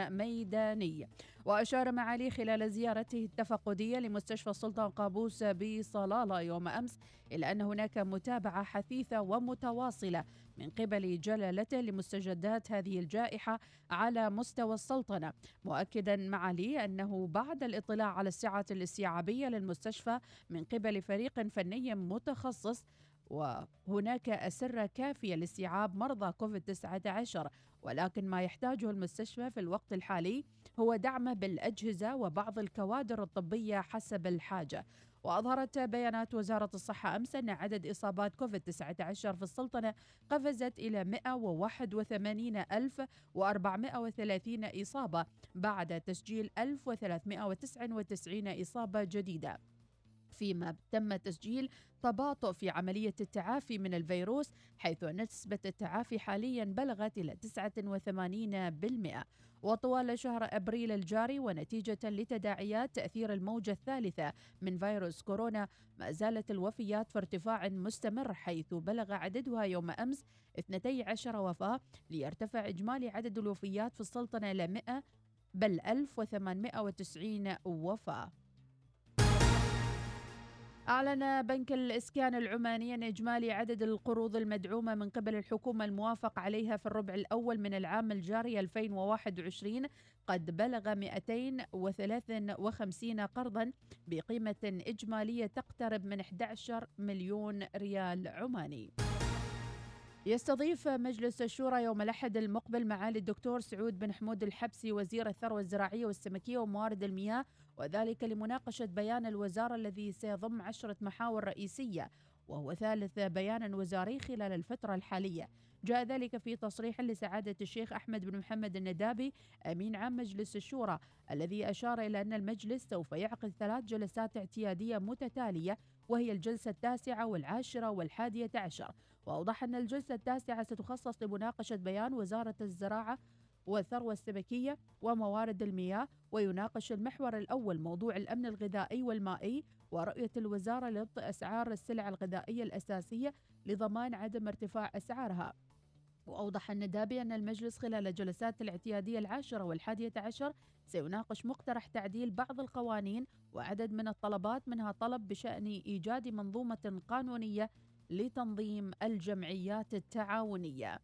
ميداني وأشار معالي خلال زيارته التفقدية لمستشفى السلطان قابوس بصلالة يوم أمس إلى أن هناك متابعة حثيثة ومتواصلة من قبل جلالته لمستجدات هذه الجائحة على مستوى السلطنة مؤكدا معالي أنه بعد الاطلاع على السعة الاستيعابية للمستشفى من قبل فريق فني متخصص وهناك أسرة كافية لاستيعاب مرضى كوفيد 19 ولكن ما يحتاجه المستشفى في الوقت الحالي هو دعمه بالأجهزة وبعض الكوادر الطبية حسب الحاجة. وأظهرت بيانات وزارة الصحة أمس أن عدد إصابات كوفيد 19 في السلطنة قفزت إلى 181430 إصابة بعد تسجيل 1399 إصابة جديدة. فيما تم تسجيل تباطؤ في عملية التعافي من الفيروس حيث نسبة التعافي حاليا بلغت إلى 89% وطوال شهر أبريل الجاري ونتيجة لتداعيات تأثير الموجة الثالثة من فيروس كورونا ما زالت الوفيات في ارتفاع مستمر حيث بلغ عددها يوم أمس 12 وفاة. ليرتفع إجمالي عدد الوفيات في السلطنة إلى 100 بل 1890 وفاة. أعلن بنك الإسكان العماني أن إجمالي عدد القروض المدعومة من قبل الحكومة الموافق عليها في الربع الأول من العام الجاري 2021 قد بلغ 253 قرضا بقيمة إجمالية تقترب من 11 مليون ريال عماني. يستضيف مجلس الشورى يوم الأحد المقبل معالي الدكتور سعود بن حمود الحبسي وزير الثروة الزراعية والسمكية وموارد المياه وذلك لمناقشة بيان الوزارة الذي سيضم عشرة محاور رئيسية وهو ثالث بيان وزاري خلال الفترة الحالية. جاء ذلك في تصريح لسعادة الشيخ أحمد بن محمد الندابي أمين عام مجلس الشورى الذي أشار إلى أن المجلس سوف يعقد ثلاث جلسات اعتيادية متتالية وهي الجلسة التاسعة والعاشرة والحادية عشر. وأوضح أن الجلسة التاسعة ستخصص لمناقشة بيان وزارة الزراعة والثروة السمكية وموارد المياه ويناقش المحور الأول موضوع الأمن الغذائي والمائي ورؤية الوزارة لضبط أسعار السلع الغذائية الأساسية لضمان عدم ارتفاع أسعارها. وأوضح الندابي أن المجلس خلال الجلسات الاعتيادية العاشرة والحادية عشر سيناقش مقترح تعديل بعض القوانين وعدد من الطلبات منها طلب بشأن إيجاد منظومة قانونية لتنظيم الجمعيات التعاونية.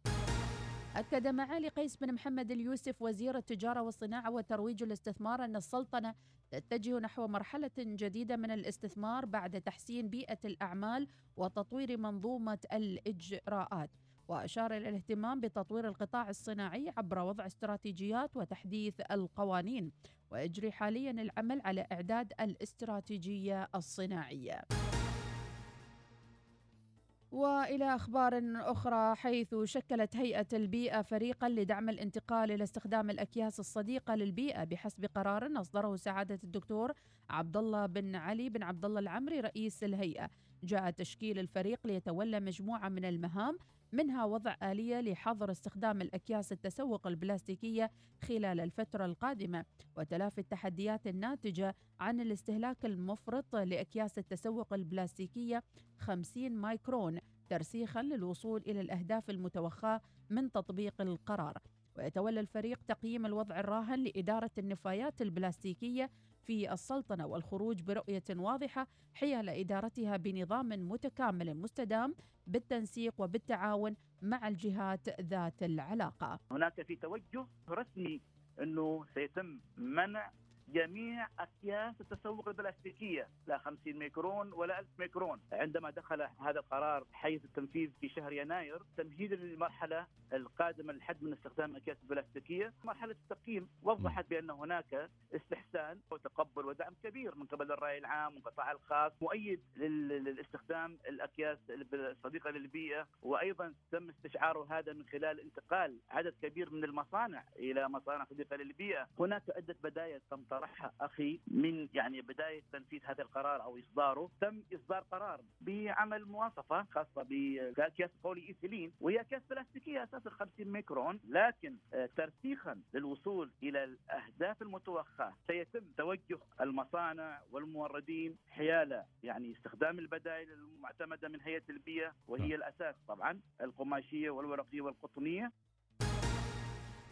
أكد معالي قيس بن محمد اليوسف وزير التجارة والصناعة وترويج الاستثمار أن السلطنة تتجه نحو مرحلة جديدة من الاستثمار بعد تحسين بيئة الأعمال وتطوير منظومة الإجراءات. وأشار إلى الاهتمام بتطوير القطاع الصناعي عبر وضع استراتيجيات وتحديث القوانين ويجري حاليا العمل على إعداد الاستراتيجية الصناعية. وإلى أخبار أخرى حيث شكلت هيئة البيئة فريقا لدعم الانتقال إلى استخدام الأكياس الصديقة للبيئة بحسب قرار أصدره سعادة الدكتور عبد الله بن علي بن عبد الله العمري رئيس الهيئة. جاء تشكيل الفريق ليتولى مجموعة من المهام منها وضع آلية لحظر استخدام الأكياس التسوق البلاستيكية خلال الفترة القادمة وتلافي التحديات الناتجة عن الاستهلاك المفرط لأكياس التسوق البلاستيكية 50 مايكرون ترسيخا للوصول إلى الأهداف المتوخاة من تطبيق القرار. ويتولى الفريق تقييم الوضع الراهن لإدارة النفايات البلاستيكية في السلطنة والخروج برؤية واضحة حيال إدارتها بنظام متكامل مستدام بالتنسيق وبالتعاون مع الجهات ذات العلاقة. هناك في توجه رسمي أنه سيتم منع جميع اكياس التسوق البلاستيكية. لا 50 ميكرون ولا 1000 ميكرون. عندما دخل هذا القرار حيز التنفيذ في شهر يناير تمهيدا للمرحلة القادمة للحد من استخدام الأكياس البلاستيكية مرحلة التقييم. وضحت بأن هناك استحسان وتقبل ودعم كبير من قبل الرأي العام والقطاع الخاص مؤيد للاستخدام الأكياس الصديقه للبيئة. وأيضا تم استشعاره هذا من خلال انتقال عدد كبير من المصانع إلى مصانع صديقة للبيئة. هناك عده بدايه تم طرحها أخي من يعني بداية تنفيذ هذا القرار أو إصداره تم إصدار قرار بعمل مواصفة خاصة باكياس بولي ايثيلين وهي اكياس بلاستيكية أساسا 50 ميكرون لكن آه، ترسيخا للوصول إلى الأهداف المتوخاه سيتم توجه المصانع والموردين حيال يعني استخدام البدائل المعتمدة من هيئة البيئة وهي نعم. الأساس طبعا القماشية والورقية والقطنية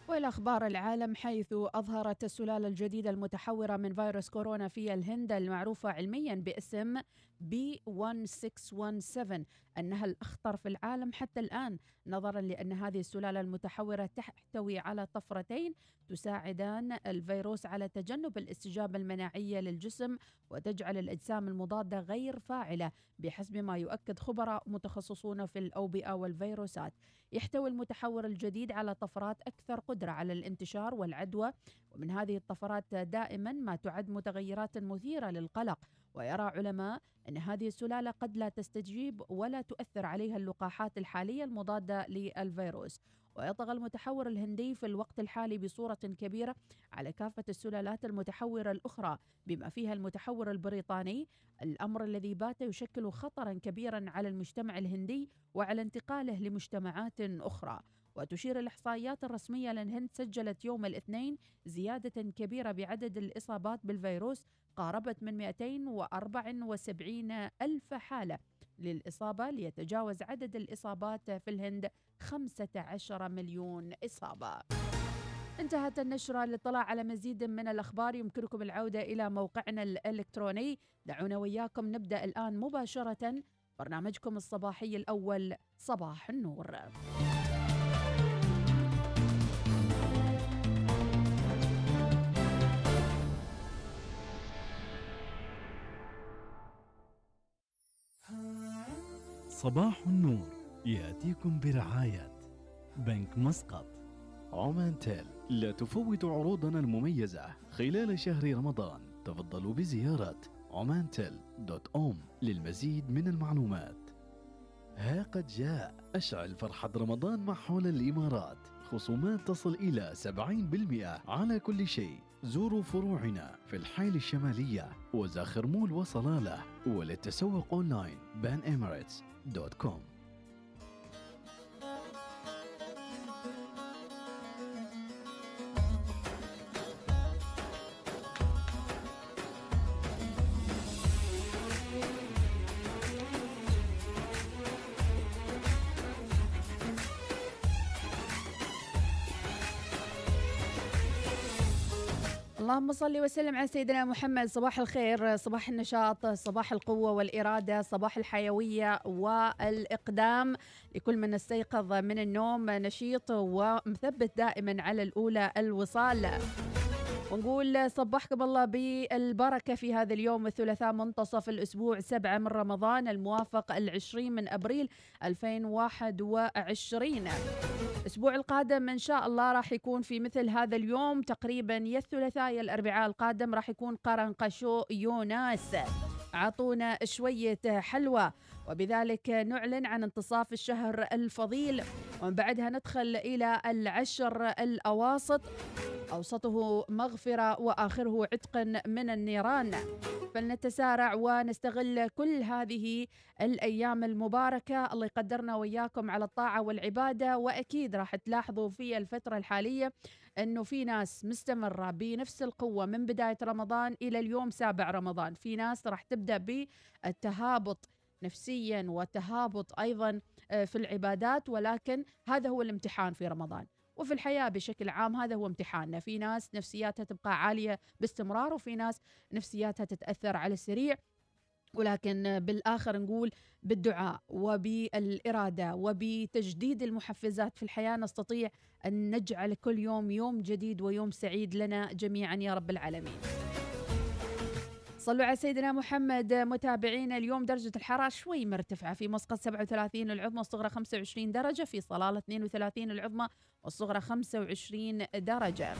والى أخبار العالم حيث أظهرت السلالة الجديدة المتحورة من فيروس كورونا في الهند المعروفة علميا باسم بي 1617 أنها الأخطر في العالم حتى الآن نظرا لأن هذه السلالة المتحورة تحتوي على طفرتين تساعدان الفيروس على تجنب الاستجابة المناعية للجسم وتجعل الأجسام المضادة غير فاعلة بحسب ما يؤكد خبراء متخصصون في الأوبئة والفيروسات. يحتوي المتحور الجديد على طفرات أكثر قدرة على الانتشار والعدوى ومن هذه الطفرات دائما ما تعد متغيرات مثيرة للقلق ويرى علماء أن هذه السلالة قد لا تستجيب ولا تؤثر عليها اللقاحات الحالية المضادة للفيروس. ويطغى المتحور الهندي في الوقت الحالي بصورة كبيرة على كافة السلالات المتحورة الأخرى بما فيها المتحور البريطاني. الأمر الذي بات يشكل خطرا كبيرا على المجتمع الهندي وعلى انتقاله لمجتمعات أخرى. وتشير الإحصائيات الرسمية للهند سجلت يوم الاثنين زيادة كبيرة بعدد الإصابات بالفيروس قاربت من 274 ألف حالة. للإصابة ليتجاوز عدد الإصابات في الهند 15 مليون إصابة. انتهت النشرة للاطلاع على مزيد من الأخبار. يمكنكم العودة إلى موقعنا الإلكتروني. دعونا وياكم نبدأ الآن مباشرة. برنامجكم الصباحي الأول صباح النور. صباح النور. يأتيكم برعاية بنك مسقط. عمان تيل. لا تفوت عروضنا المميزة. خلال شهر رمضان تفضلوا بزيارة عمان تيل دوت أوم للمزيد من المعلومات. ها قد جاء أشعل فرحة رمضان مع حول الإمارات. خصومات تصل إلى 70% على كل شيء زوروا فروعنا في الحيل الشمالية وزاخر مول وصلالة وللتسوق أونلاين. dot com. اللهم صل وسلم على سيدنا محمد. صباح الخير صباح النشاط صباح القوة والإرادة صباح الحيوية والإقدام. لكل من استيقظ من النوم نشيط ومثبت دائما على الأولى الوصال. ونقول صبحكم الله بالبركة في هذا اليوم الثلاثاء منتصف الأسبوع سبعة من رمضان الموافق العشرين من أبريل 2021 الأسبوع القادم إن شاء الله راح يكون في مثل هذا اليوم تقريبا يا الثلاثاء يا الأربعاء القادم راح يكون قرنقشو يوناس. عطونا شوية حلوة وبذلك نعلن عن انتصاف الشهر الفضيل. ومن بعدها ندخل إلى العشر الأواسط. أوسطه مغفرة وآخره عتق من النيران. فلنتسارع ونستغل كل هذه الأيام المباركة. الله يقدرنا وإياكم على الطاعة والعبادة. وأكيد راح تلاحظوا في الفترة الحالية أنه في ناس مستمرة بنفس القوة من بداية رمضان إلى اليوم سابع رمضان. في ناس راح تبدأ بالتهابط نفسيا وتهابط أيضا آه، في العبادات. ولكن هذا هو الامتحان في رمضان. وفي الحياة بشكل عام هذا هو امتحاننا. في ناس نفسياتها تبقى عالية باستمرار وفي ناس نفسياتها تتأثر على السريع. ولكن بالآخر نقول بالدعاء وبالإرادة وبتجديد المحفزات في الحياة نستطيع أن نجعل كل يوم يوم جديد ويوم سعيد لنا جميعا يا رب العالمين. صلوا على سيدنا محمد. متابعينا اليوم درجة الحرارة شوي مرتفعة في مسقط 37 العظمى الصغرى 25 درجة في صلالة 32 العظمى والصغرى 25 درجة.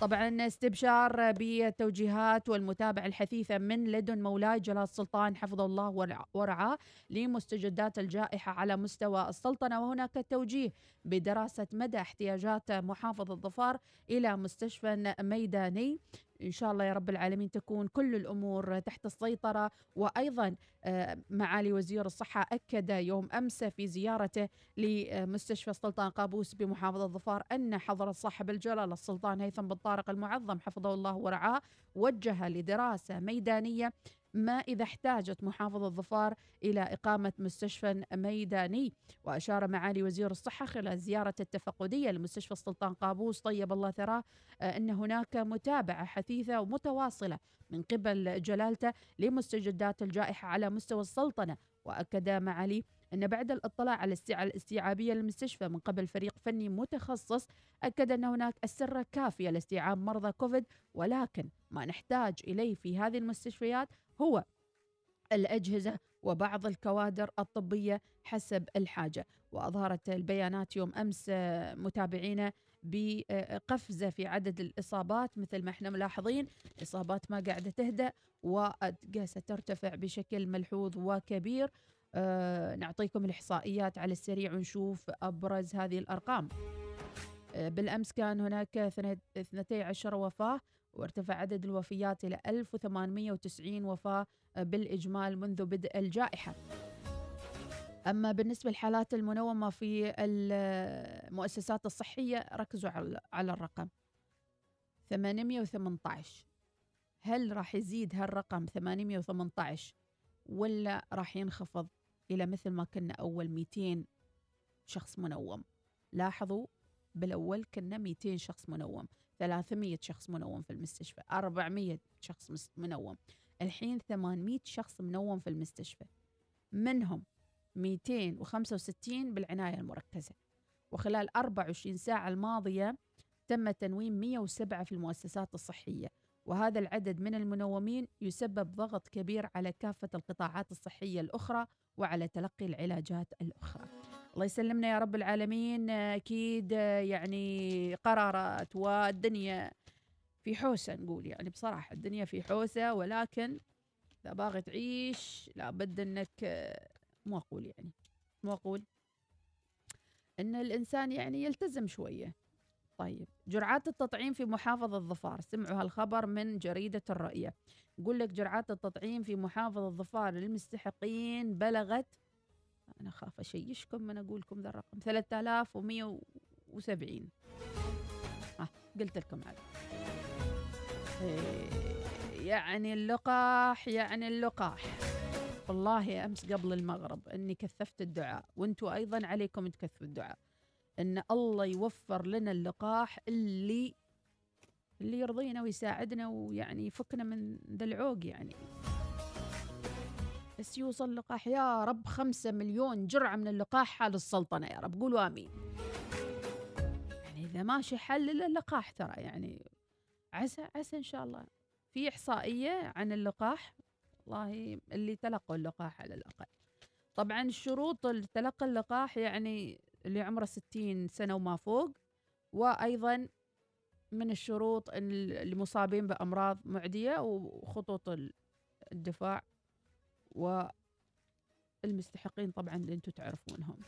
طبعا استبشار بالتوجيهات والمتابعة الحثيثة من لدن مولاي جلال السلطان حفظه الله ورعاه لمستجدات الجائحة على مستوى السلطنة. وهناك توجيه بدراسة مدى احتياجات محافظ الظفار إلى مستشفى ميداني. إن شاء الله يا رب العالمين تكون كل الأمور تحت السيطرة. وأيضا آه، معالي وزير الصحة أكد يوم أمس في زيارته لمستشفى السلطان قابوس بمحافظة ظفار أن حضرة صاحب الجلالة السلطان هيثم بن طارق المعظم حفظه الله ورعاه وجه لدراسة ميدانية ما إذا احتاجت محافظة ظفار إلى إقامة مستشفى ميداني. وأشار معالي وزير الصحة خلال زيارة التفقدية لمستشفى السلطان قابوس طيب الله ثراه آه، أن هناك متابعة حثيثة ومتواصلة من قبل جلالته لمستجدات الجائحة على مستوى السلطنة. وأكد معالي أن بعد الاطلاع على الاستيعابية للمستشفى من قبل فريق فني متخصص أكد أن هناك أسرة كافية لاستيعاب مرضى كوفيد. ولكن ما نحتاج إليه في هذه المستشفيات هو الأجهزة وبعض الكوادر الطبية حسب الحاجة. وأظهرت البيانات يوم أمس متابعينا بقفزة في عدد الإصابات. مثل ما إحنا ملاحظين إصابات ما قاعدة تهدأ وقاسة ترتفع بشكل ملحوظ وكبير. أه نعطيكم الإحصائيات على السريع ونشوف أبرز هذه الأرقام. أه بالأمس كان هناك 12 وفاة وارتفع عدد الوفيات إلى 1890 وفاة بالإجمال منذ بدء الجائحة. أما بالنسبة للحالات المنومة في المؤسسات الصحية ركزوا على الرقم. 818 هل راح يزيد هالرقم 818 ولا راح ينخفض إلى مثل ما كنا أول 200 شخص منوم؟ لاحظوا بالأول كنا 200 شخص منوم. 300 شخص منوم في المستشفى 400 شخص منوم. الحين 800 شخص منوم في المستشفى. منهم 265 بالعناية المركزة. وخلال 24 ساعة الماضية تم تنويم 107 في المؤسسات الصحية. وهذا العدد من المنومين يسبب ضغط كبير على كافة القطاعات الصحية الأخرى وعلى تلقي العلاجات الأخرى. الله يسلمنا يا رب العالمين. أكيد يعني قرارات والدنيا في حوسة نقول يعني بصراحة الدنيا في حوسة ولكن إذا باغي تعيش لابد أنك مو أقول يعني مو أقول أن الإنسان يعني يلتزم شوية. طيب جرعات التطعيم في محافظة ظفار سمعوا هالخبر من جريدة الرؤية. يقول لك جرعات التطعيم في محافظة ظفار للمستحقين بلغت أنا خاف أشيشكم من أقول لكم ذا الرقم. 3170 ها قلت لكم عليه إيه، يعني اللقاح يعني اللقاح. والله أمس قبل المغرب أني كثفت الدعاء وأنتم أيضا عليكم تكثفوا الدعاء أن الله يوفر لنا اللقاح اللي اللي يرضينا ويساعدنا ويعني يفكنا من ذا العوق يعني. بس يوصل لقاح يا رب خمسة مليون جرعة من اللقاح حال السلطنة يا رب قولوا آمين. يعني إذا ماشي حل اللقاح ترى يعني عسى عسى إن شاء الله. في إحصائية عن اللقاح؟ والله اللي تلقوا اللقاح على الأقل. طبعا شروط تلقي اللقاح يعني اللي عمره 60 سنة وما فوق وأيضا من الشروط اللي مصابين بأمراض معدية وخطوط الدفاع. والمستحقين طبعا اللي أنتم تعرفونهم.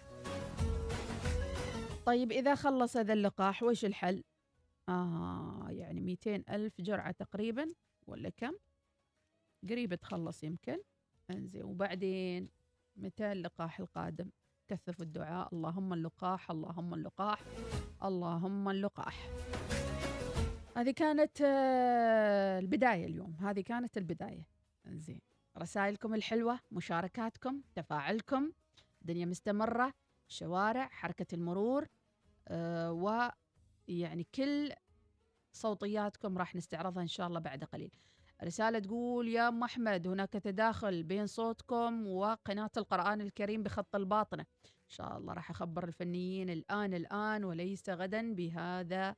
طيب إذا خلص هذا اللقاح وش الحل؟ آه يعني 200 ألف جرعة تقريبا ولا كم؟ قريب تخلص يمكن. إنزين وبعدين متى اللقاح القادم؟ كثفوا الدعاء. اللهم اللقاح اللهم اللقاح اللهم اللقاح. هذه كانت آه، البداية اليوم. هذه كانت البداية. زين رسائلكم الحلوة مشاركاتكم تفاعلكم الدنيا مستمرة شوارع حركة المرور آه ويعني كل صوتياتكم راح نستعرضها إن شاء الله بعد قليل. رسالة تقول يا أم أحمد هناك تداخل بين صوتكم وقناة القرآن الكريم بخط الباطنة. إن شاء الله راح أخبر الفنيين الآن الآن وليس غدا بهذا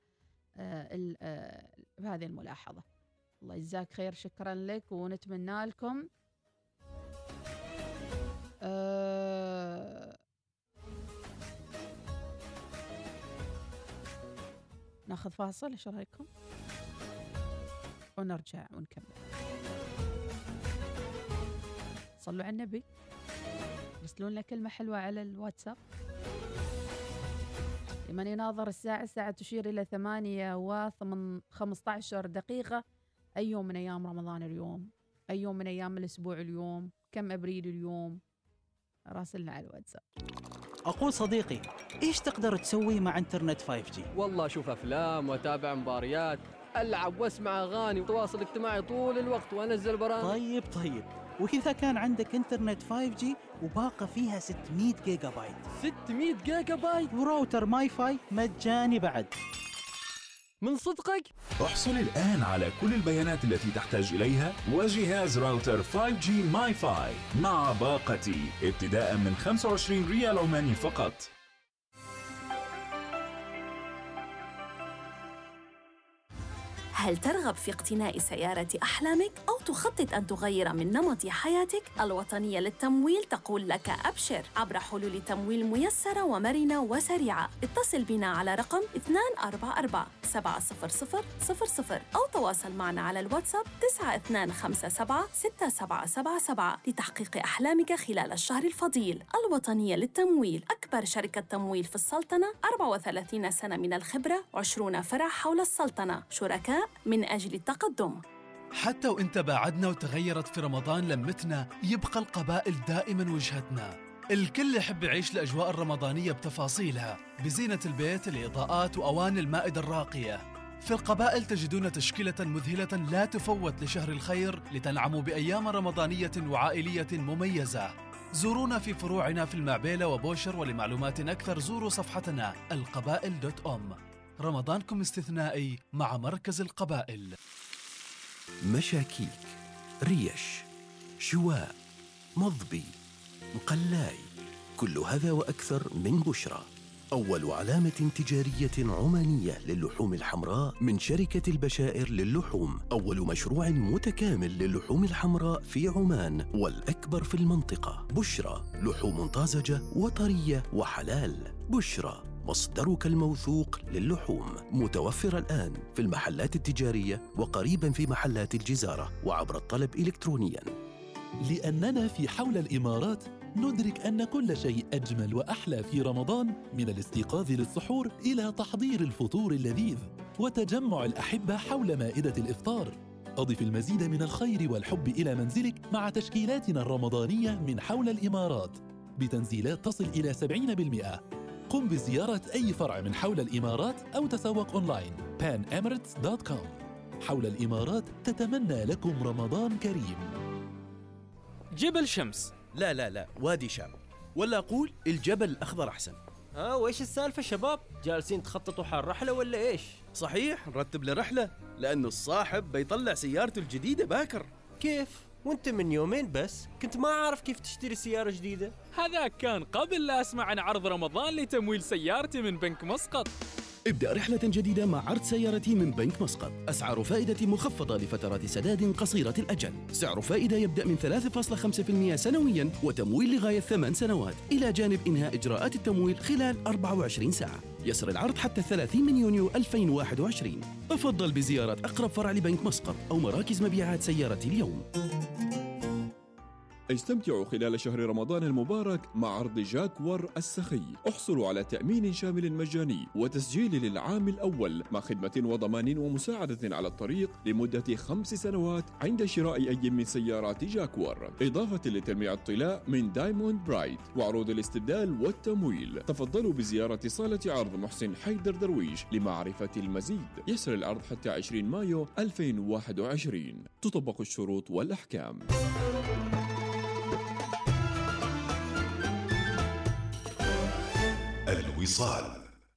آه آه بهذه الملاحظة. الله يجزاك خير شكرا لك ونتمنى لكم آه ناخذ فاصل إيش رأيكم؟ ونرجع ونكمل. صلوا على النبي. ارسلوا لنا كلمة حلوة على الواتساب. لمن يناظر الساعة الساعة تشير إلى ثمانية وخمسة عشر دقيقة. أي يوم من أيام رمضان اليوم؟ أي يوم من أيام الأسبوع اليوم؟ كم أبريل اليوم؟ راسلنا على الواتساب. أقول صديقي إيش تقدر تسوي مع إنترنت 5G؟ والله أشوف أفلام وأتابع مباريات ألعب وأسمع أغاني وتواصل اجتماعي طول الوقت وأنزل برامج. طيب طيب. وإذا كان عندك إنترنت 5G وباقة فيها 600 جيجا بايت؟ 600 جيجا بايت؟ و router MiFi مجاني بعد. من صدقك؟ احصل الآن على كل البيانات التي تحتاج إليها وجهاز راوتر 5G MiFi مع باقتي ابتداء من 25 ريال عماني فقط. هل ترغب في اقتناء سيارة أحلامك أو تخطط أن تغير من نمط حياتك؟ الوطنية للتمويل تقول لك أبشر. عبر حلول تمويل ميسرة ومرنة وسريعة. اتصل بنا على رقم 244 700 أو تواصل معنا على الواتساب 9257 6777 لتحقيق أحلامك خلال الشهر الفضيل. الوطنية للتمويل. أكبر شركة تمويل في السلطنة. 34 سنة من الخبرة. 20 فرع حول السلطنة. شركاء من أجل التقدم. حتى وانت بعدنا وتغيرت في رمضان لمتنا يبقى القبائل دائما وجهتنا. الكل يحب يعيش الأجواء الرمضانية بتفاصيلها بزينة البيت الإضاءات وأواني المائدة الراقية. في القبائل تجدون تشكيلة مذهلة لا تفوت لشهر الخير لتنعموا بأيام رمضانية وعائلية مميزة. زورونا في فروعنا في المعبيلة وبوشر ولمعلومات أكثر زوروا صفحتنا القبائل دوت أم. رمضانكم استثنائي مع مركز القبائل. مشاكيك ريش شواء مضبي مقلاي كل هذا وأكثر من بشرى. أول علامة تجارية عمانية للحوم الحمراء من شركة البشائر للحوم. أول مشروع متكامل للحوم الحمراء في عمان والأكبر في المنطقة. بشرى لحوم طازجة وطرية وحلال. بشرى. مصدرك الموثوق للحوم. متوفر الآن في المحلات التجارية وقريبا في محلات الجزارة وعبر الطلب إلكترونياً. لأننا في حول الإمارات ندرك أن كل شيء أجمل وأحلى في رمضان من الاستيقاظ للسحور إلى تحضير الفطور اللذيذ وتجمع الأحبة حول مائدة الإفطار. أضف المزيد من الخير والحب إلى منزلك مع تشكيلاتنا الرمضانية من حول الإمارات. بتنزيلات تصل إلى 70% قم بزيارة أي فرع من حول الإمارات أو تسوق أونلاين panemirates.com حول الإمارات تتمنى لكم رمضان كريم جبل شمس لا لا لا وادي شام ولا أقول الجبل الأخضر أحسن ها وإيش السالفة شباب؟ جالسين تخططوا حال رحلة ولا إيش؟ صحيح نرتب لرحلة لأنه الصاحب بيطلع سيارته الجديدة باكر كيف؟ وانت من يومين بس كنت ما عارف كيف تشتري سيارة جديدة. هذاك كان قبل لا أسمع عن عرض رمضان لتمويل سيارتي من بنك مسقط. ابدأ رحلة جديدة مع عرض سيارتي من بنك مسقط. أسعار فائدة مخفضة لفترات سداد قصيرة الأجل. سعر فائدة يبدأ من 3.5% سنويا وتمويل لغاية ثمان سنوات. إلى جانب إنهاء إجراءات التمويل خلال 24 ساعة. يسر العرض حتى 30 من يونيو 2021 تفضل بزيارة أقرب فرع لبنك مسقط أو مراكز مبيعات سيارتي اليوم. استمتعوا خلال شهر رمضان المبارك مع عرض جاكوار السخي. احصلوا على تأمين شامل مجاني وتسجيل للعام الأول مع خدمة وضمان ومساعدة على الطريق لمدة خمس سنوات عند شراء أي من سيارات جاكوار. إضافة لتلميع الطلاء من Diamond Brite وعروض الاستبدال والتمويل. تفضلوا بزيارة صالة عرض محسن حيدر درويش لمعرفة المزيد. يسري العرض حتى 20 مايو 2021 تطبق الشروط والأحكام. الوصال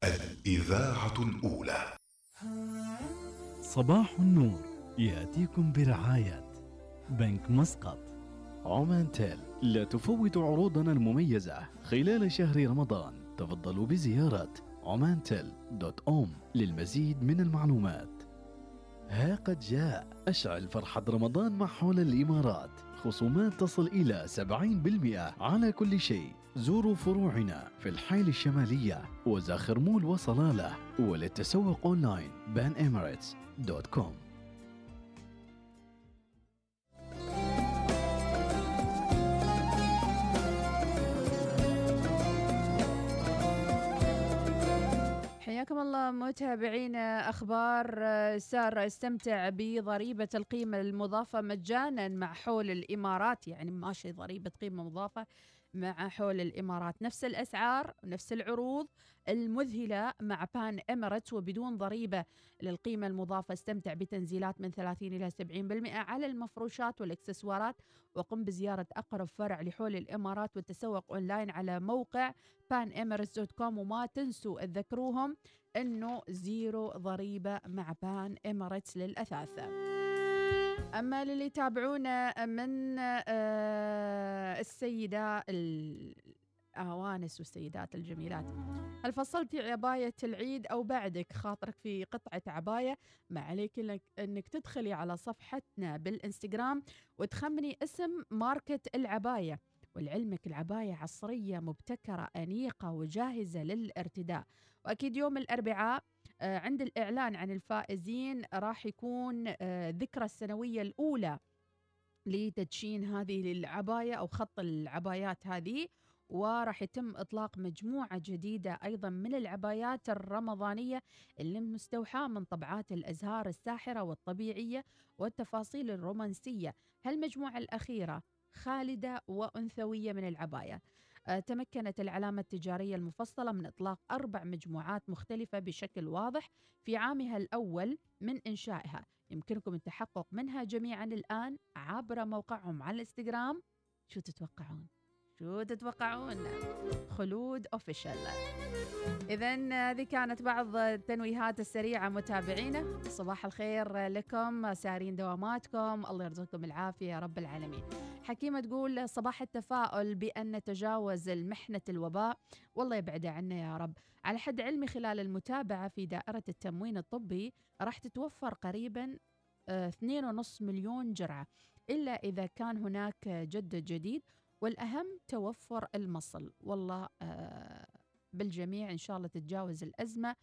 الإذاعة الأولى. صباح النور يأتيكم برعاية بنك مسقط. عمان تيل لا تفوت عروضنا المميزة. خلال شهر رمضان تفضلوا بزيارة عمان تيل دوت أوم للمزيد من المعلومات. ها قد جاء أشعل فرحة رمضان مع حول الإمارات. خصومات تصل إلى 70% على كل شيء. زوروا فروعنا في الحيل الشمالية وزاخر مول وصلالة وللتسوق أونلاين banemirates.com حياكم الله متابعينا أخبار سارة استمتع بضريبة القيمة المضافة مجانا مع حول الإمارات يعني ماشي ضريبة قيمة مضافة مع حول الإمارات. نفس الأسعار نفس العروض المذهلة مع Pan Emirates وبدون ضريبة للقيمة المضافة استمتع بتنزيلات من 30 إلى 70% على المفروشات والإكسسوارات. وقم بزيارة أقرب فرع لحول الإمارات والتسوق أونلاين على موقع panemirates.com وما تنسوا تذكروهم أنه zero ضريبة مع Pan Emirates للأثاث أما للي يتابعونا من آه، السيدة الأوانس والسيدات الجميلات. هل فصلتي عباية العيد أو بعدك؟ خاطرك في قطعة عباية. ما عليك إلا أنك تدخلي على صفحتنا بالإنستغرام وتخمني اسم ماركة العباية. ولعلمك العباية عصرية مبتكرة أنيقة وجاهزة للارتداء. وأكيد يوم الأربعاء عند الإعلان عن الفائزين راح يكون آه، ذكرى السنوية الأولى لتدشين هذه العباية أو خط العبايات هذه وراح يتم إطلاق مجموعة جديدة أيضا من العبايات الرمضانية اللي مستوحاة من طبعات الأزهار الساحرة والطبيعية والتفاصيل الرومانسية. هالمجموعة الأخيرة خالدة وأنثوية من العباية. آه، تمكنت العلامة التجارية المفصلة من إطلاق أربع مجموعات مختلفة بشكل واضح في عامها الأول من إنشائها. يمكنكم التحقق منها جميعا الآن عبر موقعهم على الإنستغرام. شو تتوقعون؟ شو تتوقعون؟ خلود أوفيشال. إذا هذه كانت بعض التنويهات السريعة متابعينا. صباح الخير لكم سارين دواماتكم. الله يرزقكم العافية رب العالمين. حكيمة تقول صباح التفاؤل بأن نتجاوز المحنة الوباء. والله يبعد عنا يا رب. على حد علمي خلال المتابعة في دائرة التموين الطبي راح تتوفر قريبا 2.5 مليون جرعة إلا إذا كان هناك جد جديد. والأهم توفر المصل. والله آه، بالجميع إن شاء الله تتجاوز الأزمة.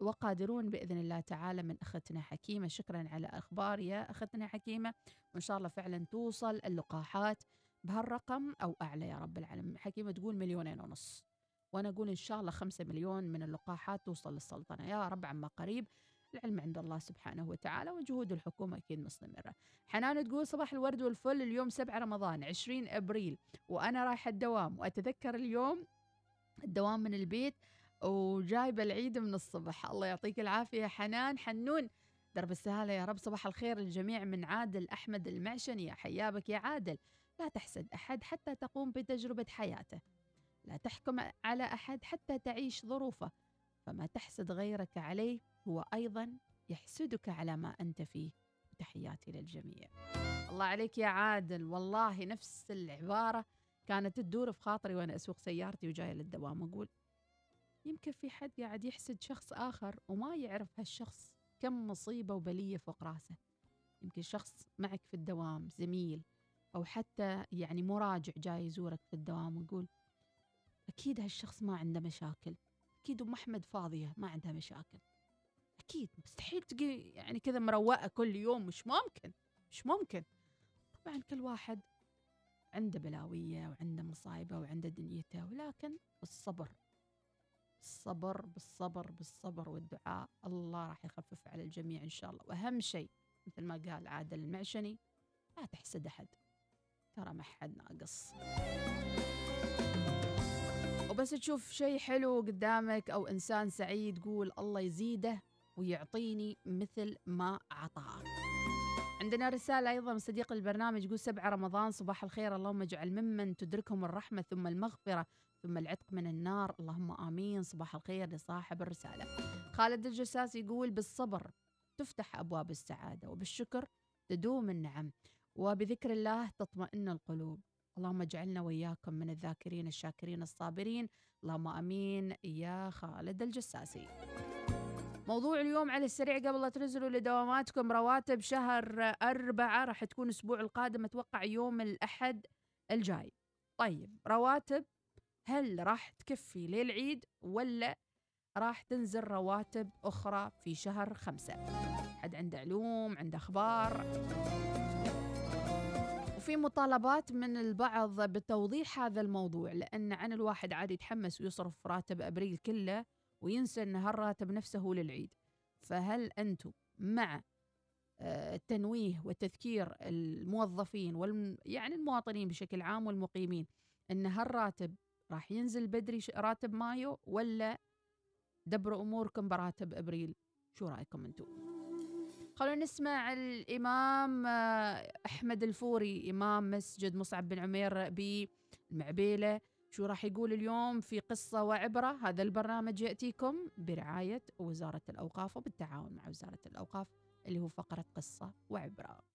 وقادرون بإذن الله تعالى من أختنا حكيمة. شكرا على أخبار يا أختنا حكيمة. وإن شاء الله فعلا توصل اللقاحات بهالرقم أو أعلى يا رب العالمين. حكيمة تقول مليونين ونص. وأنا أقول إن شاء الله خمسة مليون من اللقاحات توصل للسلطنة. يا رب عما قريب. العلم عند الله سبحانه وتعالى وجهود الحكومة أكيد مستمرة. حنان تقول صباح الورد والفل. اليوم 7 رمضان 20 أبريل. وأنا رايحة الدوام. وأتذكر اليوم الدوام من البيت وجايبة العيد من الصبح. الله يعطيك العافية حنان. حنون درب السهالة يا رب. صباح الخير للجميع من عادل أحمد المعشني. يا حيابك يا عادل. لا تحسد أحد حتى تقوم بتجربة حياته. لا تحكم على أحد حتى تعيش ظروفه. فما تحسد غيرك عليه هو أيضا يحسدك على ما أنت فيه. تحياتي للجميع. الله عليك يا عادل. والله نفس العبارة كانت تدور في خاطري وأنا أسوق سيارتي وجاية للدوام. أقول يمكن في حد قاعد يحسد شخص آخر وما يعرف هالشخص كم مصيبة وبلية فوق راسه. يمكن شخص معك في الدوام زميل أو حتى يعني مراجع جاي يزورك في الدوام ويقول أكيد هالشخص ما عنده مشاكل. أكيد أم أحمد فاضية ما عندها مشاكل. أكيد مستحيل تجي يعني كذا مروقة كل يوم مش ممكن مش ممكن. طبعا كل واحد عنده بلاوية وعنده مصايبة وعنده دنيته ولكن الصبر الصبر بالصبر بالصبر والدعاء. الله راح يخفف على الجميع إن شاء الله. وأهم شيء مثل ما قال عادل المعشني لا تحسد أحد. ترى ما حد ناقص. وبس تشوف شيء حلو قدامك أو إنسان سعيد قول الله يزيده ويعطيني مثل ما أعطاه عندنا رسالة أيضا من صديق البرنامج يقول سبعة رمضان صباح الخير اللهم اجعل ممن تدركهم الرحمة ثم المغفرة ثم العتق من النار. اللهم آمين. صباح الخير لصاحب الرسالة. خالد الجساس يقول بالصبر تفتح أبواب السعادة وبالشكر تدوم النعم وبذكر الله تطمئن القلوب. اللهم اجعلنا وإياكم من الذاكرين الشاكرين الصابرين. اللهم آمين. يا خالد الجساسي موضوع اليوم على السريع قبل لا تنزلوا لدواماتكم. رواتب شهر أربعة راح تكون الأسبوع القادم. أتوقع يوم الأحد الجاي. طيب رواتب هل راح تكفي للعيد ولا راح تنزل رواتب أخرى في شهر خمسة؟ حد عنده علوم عنده أخبار؟ وفي مطالبات من البعض بتوضيح هذا الموضوع لأن عن الواحد عادي يتحمس ويصرف راتب أبريل كله وينسى أن هالراتب نفسه هو للعيد. فهل أنتم مع التنويه آه، وتذكير الموظفين وال يعني المواطنين بشكل عام والمقيمين إن هالراتب راح ينزل بدري راتب مايو ولا دبروا أموركم براتب إبريل؟ شو رأيكم أنتم خلونا نسمع الإمام آه، أحمد الفوري إمام مسجد مصعب بن عمير بالمعبيله شو راح يقول اليوم في قصة وعبرة؟ هذا البرنامج يأتيكم برعاية وزارة الأوقاف وبالتعاون مع وزارة الأوقاف اللي هو فقرة قصة وعبرة.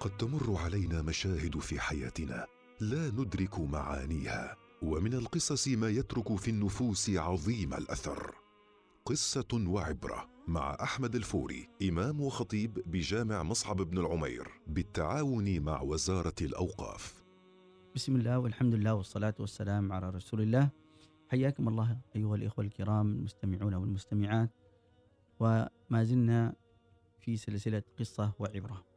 قد تمر علينا مشاهد في حياتنا. لا ندرك معانيها ومن القصص ما يترك في النفوس عظيم الأثر. قصة وعبرة مع أحمد الفوري إمام وخطيب بجامع مصعب بن العمير بالتعاون مع وزارة الأوقاف. بسم الله والحمد لله والصلاة والسلام على رسول الله. حياكم الله أيها الإخوة الكرام المستمعون والمستمعات. وما زلنا في سلسلة قصة وعبرة.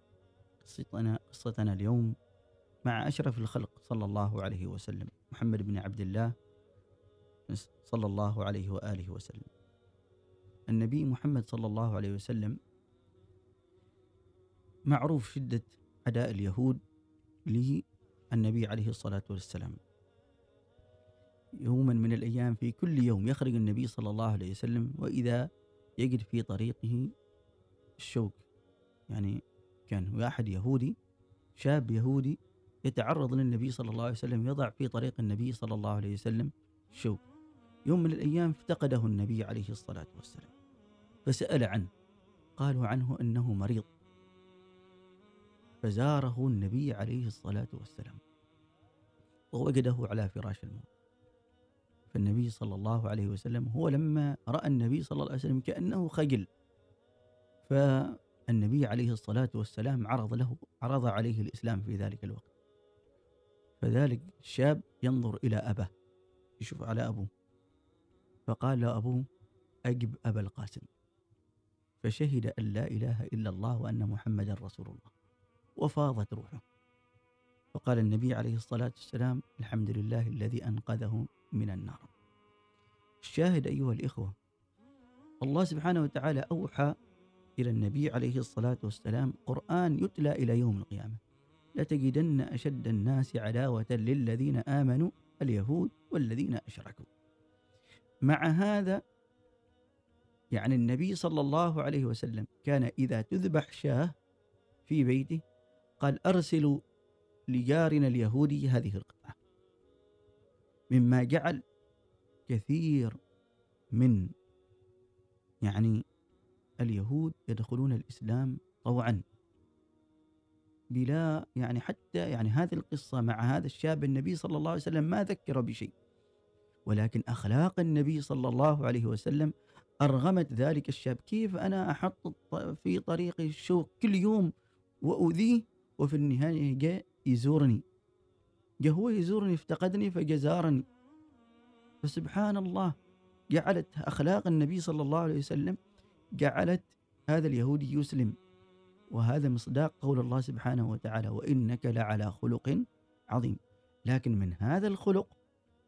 قصتنا, قصتنا اليوم مع أشرف الخلق صلى الله عليه وسلم محمد بن عبد الله صلى الله عليه وآله وسلم. النبي محمد صلى الله عليه وسلم معروف شدة عداء اليهود للنبي عليه الصلاة والسلام. يوما من الأيام في كل يوم يخرج النبي صلى الله عليه وسلم وإذا يجد في طريقه الشوك يعني كان واحد يهودي شاب يهودي يتعرض للنبي صلى الله عليه وسلم يضع في طريق النبي صلى الله عليه وسلم شوك يوم من الأيام افتقده النبي عليه الصلاة والسلام فسأل عنه قالوا عنه أنه مريض. فزاره النبي عليه الصلاة والسلام ووجده على فراش الموت. فالنبي صلى الله عليه وسلم هو لما رأى النبي صلى الله عليه وسلم كأنه خجل فالنبي عليه الصلاة والسلام عرض له عرض عليه الإسلام في ذلك الوقت. فذلك الشاب ينظر إلى أباه يشوف على أبوه. فقال له أبوه أجب أبا القاسم. فشهد أن لا إله إلا الله وأن محمدا رسول الله. وفاضت روحه. فقال النبي عليه الصلاة والسلام الحمد لله الذي أنقذه من النار. الشاهد أيها الإخوة الله سبحانه وتعالى أوحى إلى النبي عليه الصلاة والسلام قرآن يتلى إلى يوم القيامة. لتجدن أشد الناس عداوة للذين آمنوا اليهود والذين أشركوا. مع هذا يعني النبي صلى الله عليه وسلم كان إذا تذبح شاة في بيته قال أرسلوا لجارنا اليهودي هذه القطعة. مما جعل كثير من يعني اليهود يدخلون الإسلام طوعا. بلا يعني حتى يعني هذه القصة مع هذا الشاب النبي صلى الله عليه وسلم ما ذكر بشيء. ولكن أخلاق النبي صلى الله عليه وسلم أرغمت ذلك الشاب. كيف أنا أحط في طريقي الشوك كل يوم وأذيه وفي النهاية جاء يزورني. جاء هو يزورني افتقدني فجزارني. فسبحان الله جعلت أخلاق النبي صلى الله عليه وسلم جعلت هذا اليهودي يسلم. وهذا مصداق قول الله سبحانه وتعالى وإنك لعلى خلق عظيم. لكن من هذا الخلق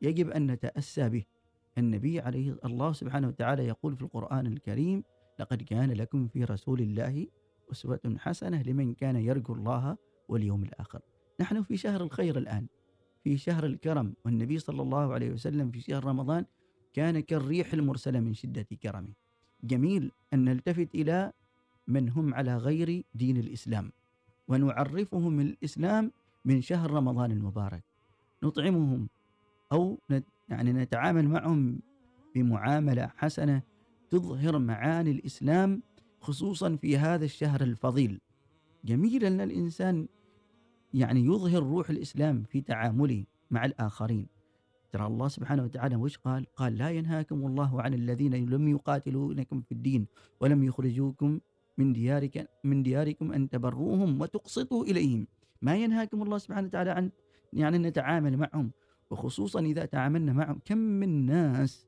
يجب أن نتأسى به. النبي عليه الله سبحانه وتعالى يقول في القرآن الكريم لقد كان لكم في رسول الله أسوة حسنة لمن كان يرجو الله واليوم الآخر. نحن في شهر الخير الآن. في شهر الكرم. والنبي صلى الله عليه وسلم في شهر رمضان كان كالريح المرسلة من شدة كرمه. جميل أن نلتفت إلى من هم على غير دين الإسلام ونعرفهم الإسلام من شهر رمضان المبارك. نطعمهم أو يعني نتعامل معهم بمعاملة حسنة تظهر معاني الإسلام خصوصا في هذا الشهر الفضيل. جميل أن الإنسان يعني يظهر روح الإسلام في تعامله مع الآخرين. ترى الله سبحانه وتعالى. وش قال؟ قال لا ينهاكم الله عن الذين لم يقاتلونكم في الدين ولم يخرجوكم من ديارك من دياركم أن تبروهم وتقسطوا إليهم. ما ينهاكم الله سبحانه وتعالى عن يعني نتعامل معهم. وخصوصا إذا تعاملنا معهم كم من ناس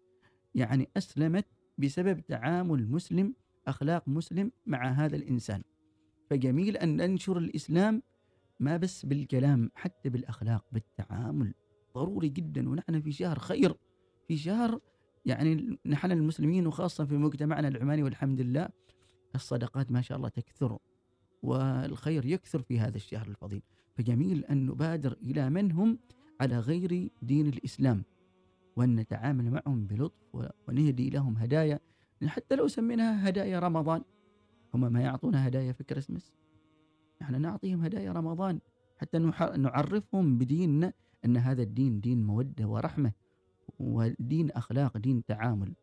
يعني أسلمت بسبب تعامل مسلم أخلاق مسلم مع هذا الإنسان. فجميل أن ننشر الإسلام ما بس بالكلام حتى بالأخلاق بالتعامل. ضروري جدا ونحن في شهر خير في شهر يعني نحن المسلمين وخاصة في مجتمعنا العماني والحمد لله الصدقات ما شاء الله تكثر والخير يكثر في هذا الشهر الفضيل. فجميل أن نبادر إلى من هم على غير دين الإسلام وأن نتعامل معهم بلطف ونهدي لهم هدايا. حتى لو سميناها هدايا رمضان هم ما يعطونا هدايا في كريسماس. نحن نعطيهم هدايا رمضان حتى نعرفهم بديننا أن هذا الدين دين مودة ورحمة ودين أخلاق دين تعامل.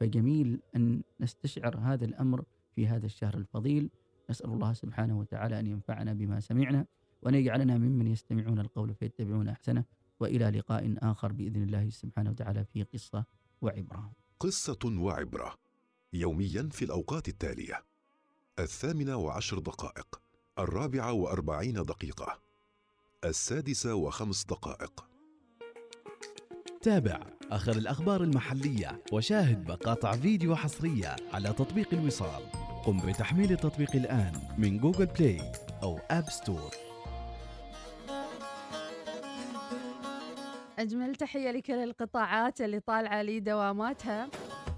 فجميل أن نستشعر هذا الأمر في هذا الشهر الفضيل. نسأل الله سبحانه وتعالى أن ينفعنا بما سمعنا وأن يجعلنا ممن يستمعون القول فيتبعون أحسنه. وإلى لقاء آخر بإذن الله سبحانه وتعالى في قصة وعبرة. قصة وعبرة يوميا في الأوقات التالية. الثامنة وعشر دقائق الرابعة وأربعين دقيقة. السادسة وخمس دقائق. تابع آخر الأخبار المحلية وشاهد مقاطع فيديو حصرية على تطبيق الوصال. قم بتحميل التطبيق الآن من Google Play أو App Store أجمل تحية لكل القطاعات اللي طالعة لي دواماتها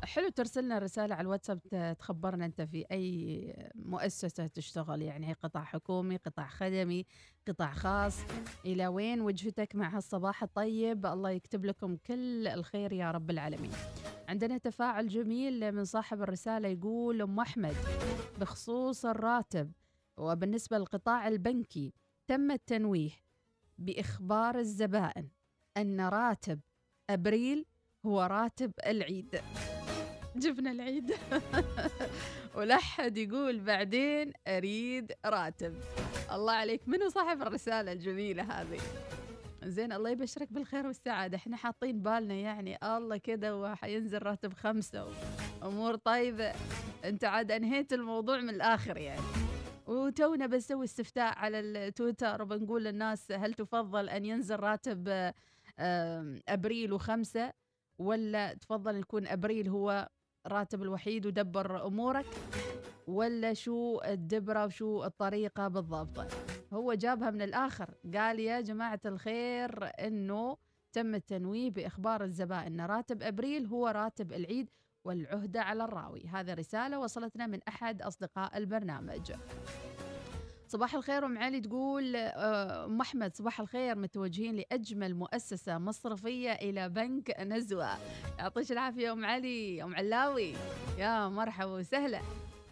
حلو ترسلنا رسالة على الواتساب تخبرنا أنت في أي مؤسسة تشتغل يعني قطاع حكومي قطاع خدمي قطاع خاص إلى وين وجهتك مع هالصباح الطيب؟ الله يكتب لكم كل الخير يا رب العالمين. عندنا تفاعل جميل من صاحب الرسالة يقول أم أحمد بخصوص الراتب وبالنسبة للقطاع البنكي تم التنويه بإخبار الزبائن أن راتب أبريل هو راتب العيد. جبنا العيد. ولحد يقول بعدين أريد راتب. الله عليك منو صاحب الرسالة الجميلة هذه؟ زين الله يبشرك بالخير والسعادة. إحنا حاطين بالنا يعني الله كذا وحينزل راتب خمسة وأمور طيبة. أنت عاد أنهيت الموضوع من الآخر يعني. وتونا بنسوي استفتاء على التويتر وبنقول للناس هل تفضل أن ينزل راتب أبريل وخمسة ولا تفضل يكون أبريل هو راتب الوحيد ودبر أمورك ولا شو الدبرة وشو الطريقة بالضبط؟ هو جابها من الآخر قال يا جماعة الخير أنه تم التنويه بإخبار الزبائن أن راتب أبريل هو راتب العيد والعهدة على الراوي. هذا رسالة وصلتنا من أحد أصدقاء البرنامج. صباح الخير أم علي تقول آه، أم أحمد صباح الخير متوجهين لأجمل مؤسسة مصرفية إلى بنك نزوة. يعطيك العافية أم علي أم علاوي. يا مرحبا وسهلا.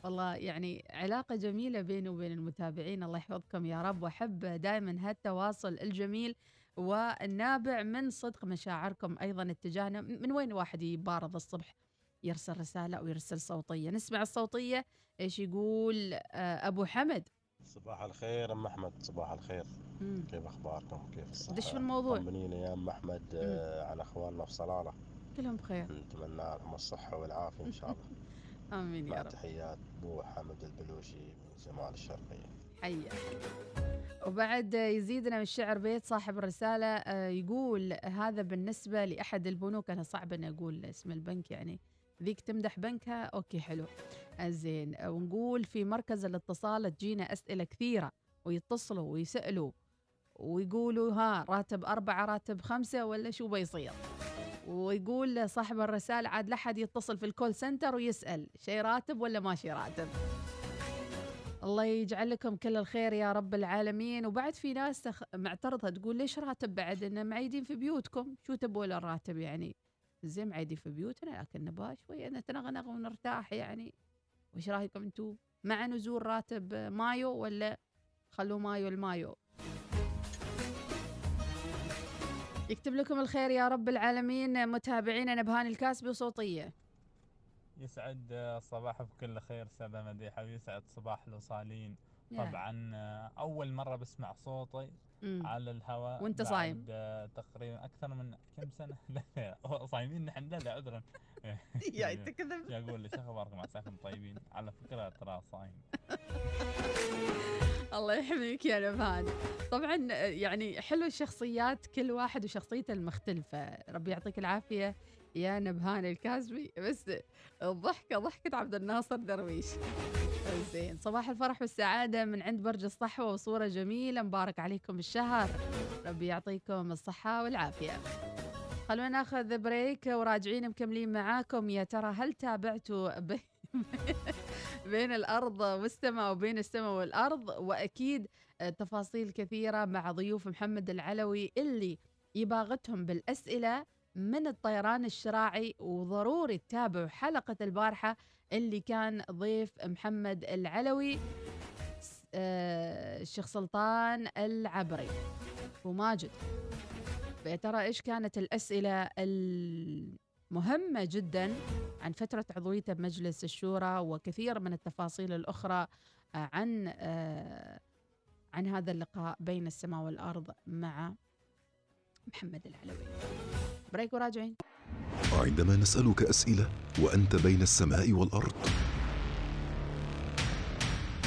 والله يعني علاقة جميلة بيني وبين المتابعين الله يحفظكم يا رب. وأحب دائما هالتواصل الجميل والنابع من صدق مشاعركم أيضا اتجاهنا. من وين واحد يبارض الصبح؟ يرسل رسالة أو يرسل صوتية. نسمع الصوتية إيش يقول آه، أبو حمد. صباح الخير أم أحمد. صباح الخير. مم. كيف أخباركم؟ كيف الصحة؟ دش في الموضوع. طمنينا يا أم أحمد آه، على أخواننا في صلالة. كلهم بخير. نتمنى لهم الصحة والعافية إن شاء الله. آمين يا رب. تحيات أبو حمد البلوشي من جمال الشرقية. حيا وبعد يزيدنا من الشعر بيت صاحب الرسالة آه، يقول هذا بالنسبة لأحد البنوك. أنا صعب أن أقول اسم البنك يعني. ذيك تمدح بنكها؟ أوكي حلو. زين. ونقول في مركز الاتصال تجينا أسئلة كثيرة ويتصلوا ويسألوا ويقولوا ها راتب أربعة راتب خمسة ولا شو بيصير؟ ويقول صاحب الرسالة عاد لحد يتصل في ال call center ويسأل شي راتب ولا ماشي راتب؟ الله يجعل لكم كل الخير يا رب العالمين. وبعد في ناس. معترضة تقول ليش راتب بعد؟ انتو معيدين في بيوتكم. شو تبون الراتب يعني؟ زين معيدين في بيوتنا لكن نبغى شوية نتنغنغ ونرتاح يعني. وش رايكم أنتم؟ مع نزول راتب مايو ولا خلوا مايو المايو يكتب لكم الخير يا رب العالمين. متابعينا نبهان الكاسبي وصوتيه يسعد آه، صباح بكل خير استاذة مديحة ويسعد صباح الوصالين. طبعا آه، أول مرة بسمع صوتي مم. على الهواء بعد، صايم. آه، تقريبا أكثر من كم لا، صايمين نحن؟ لا لا عذرا. يا أنت كذب. يقول لي شو أخباركم عساكم طيبين. على فكرة ترى صايم. الله يحميك يا نبهان طبعا يعني حلو الشخصيات كل واحد وشخصيته المختلفة. ربي يعطيك العافية. يا نبهان الكازبي بس الضحكة ضحكة عبد الناصر درويش. زين. صباح الفرح والسعادة من عند برج الصحوة وصورة جميلة. مبارك عليكم الشهر ربي يعطيكم الصحة والعافية. خلونا ناخذ بريك وراجعين مكملين معاكم. يا ترى هل تابعتوا بي- بين الأرض والسماء وبين السماء والأرض؟ وأكيد تفاصيل كثيرة مع ضيوف محمد العلوي اللي يباغتهم بالأسئلة من الطيران الشراعي وضروري تتابعوا حلقة البارحة اللي كان ضيف محمد العلوي آه، الشيخ سلطان العبري وماجد فيا ترى إيش كانت الأسئلة المهمة جدا عن فترة عضويته بمجلس الشورى وكثير من التفاصيل الأخرى آه، عن آه، عن هذا اللقاء بين السماء والأرض مع محمد العلوي. بريك وراجعين. عندما نسألك أسئلة وأنت بين السماء والأرض.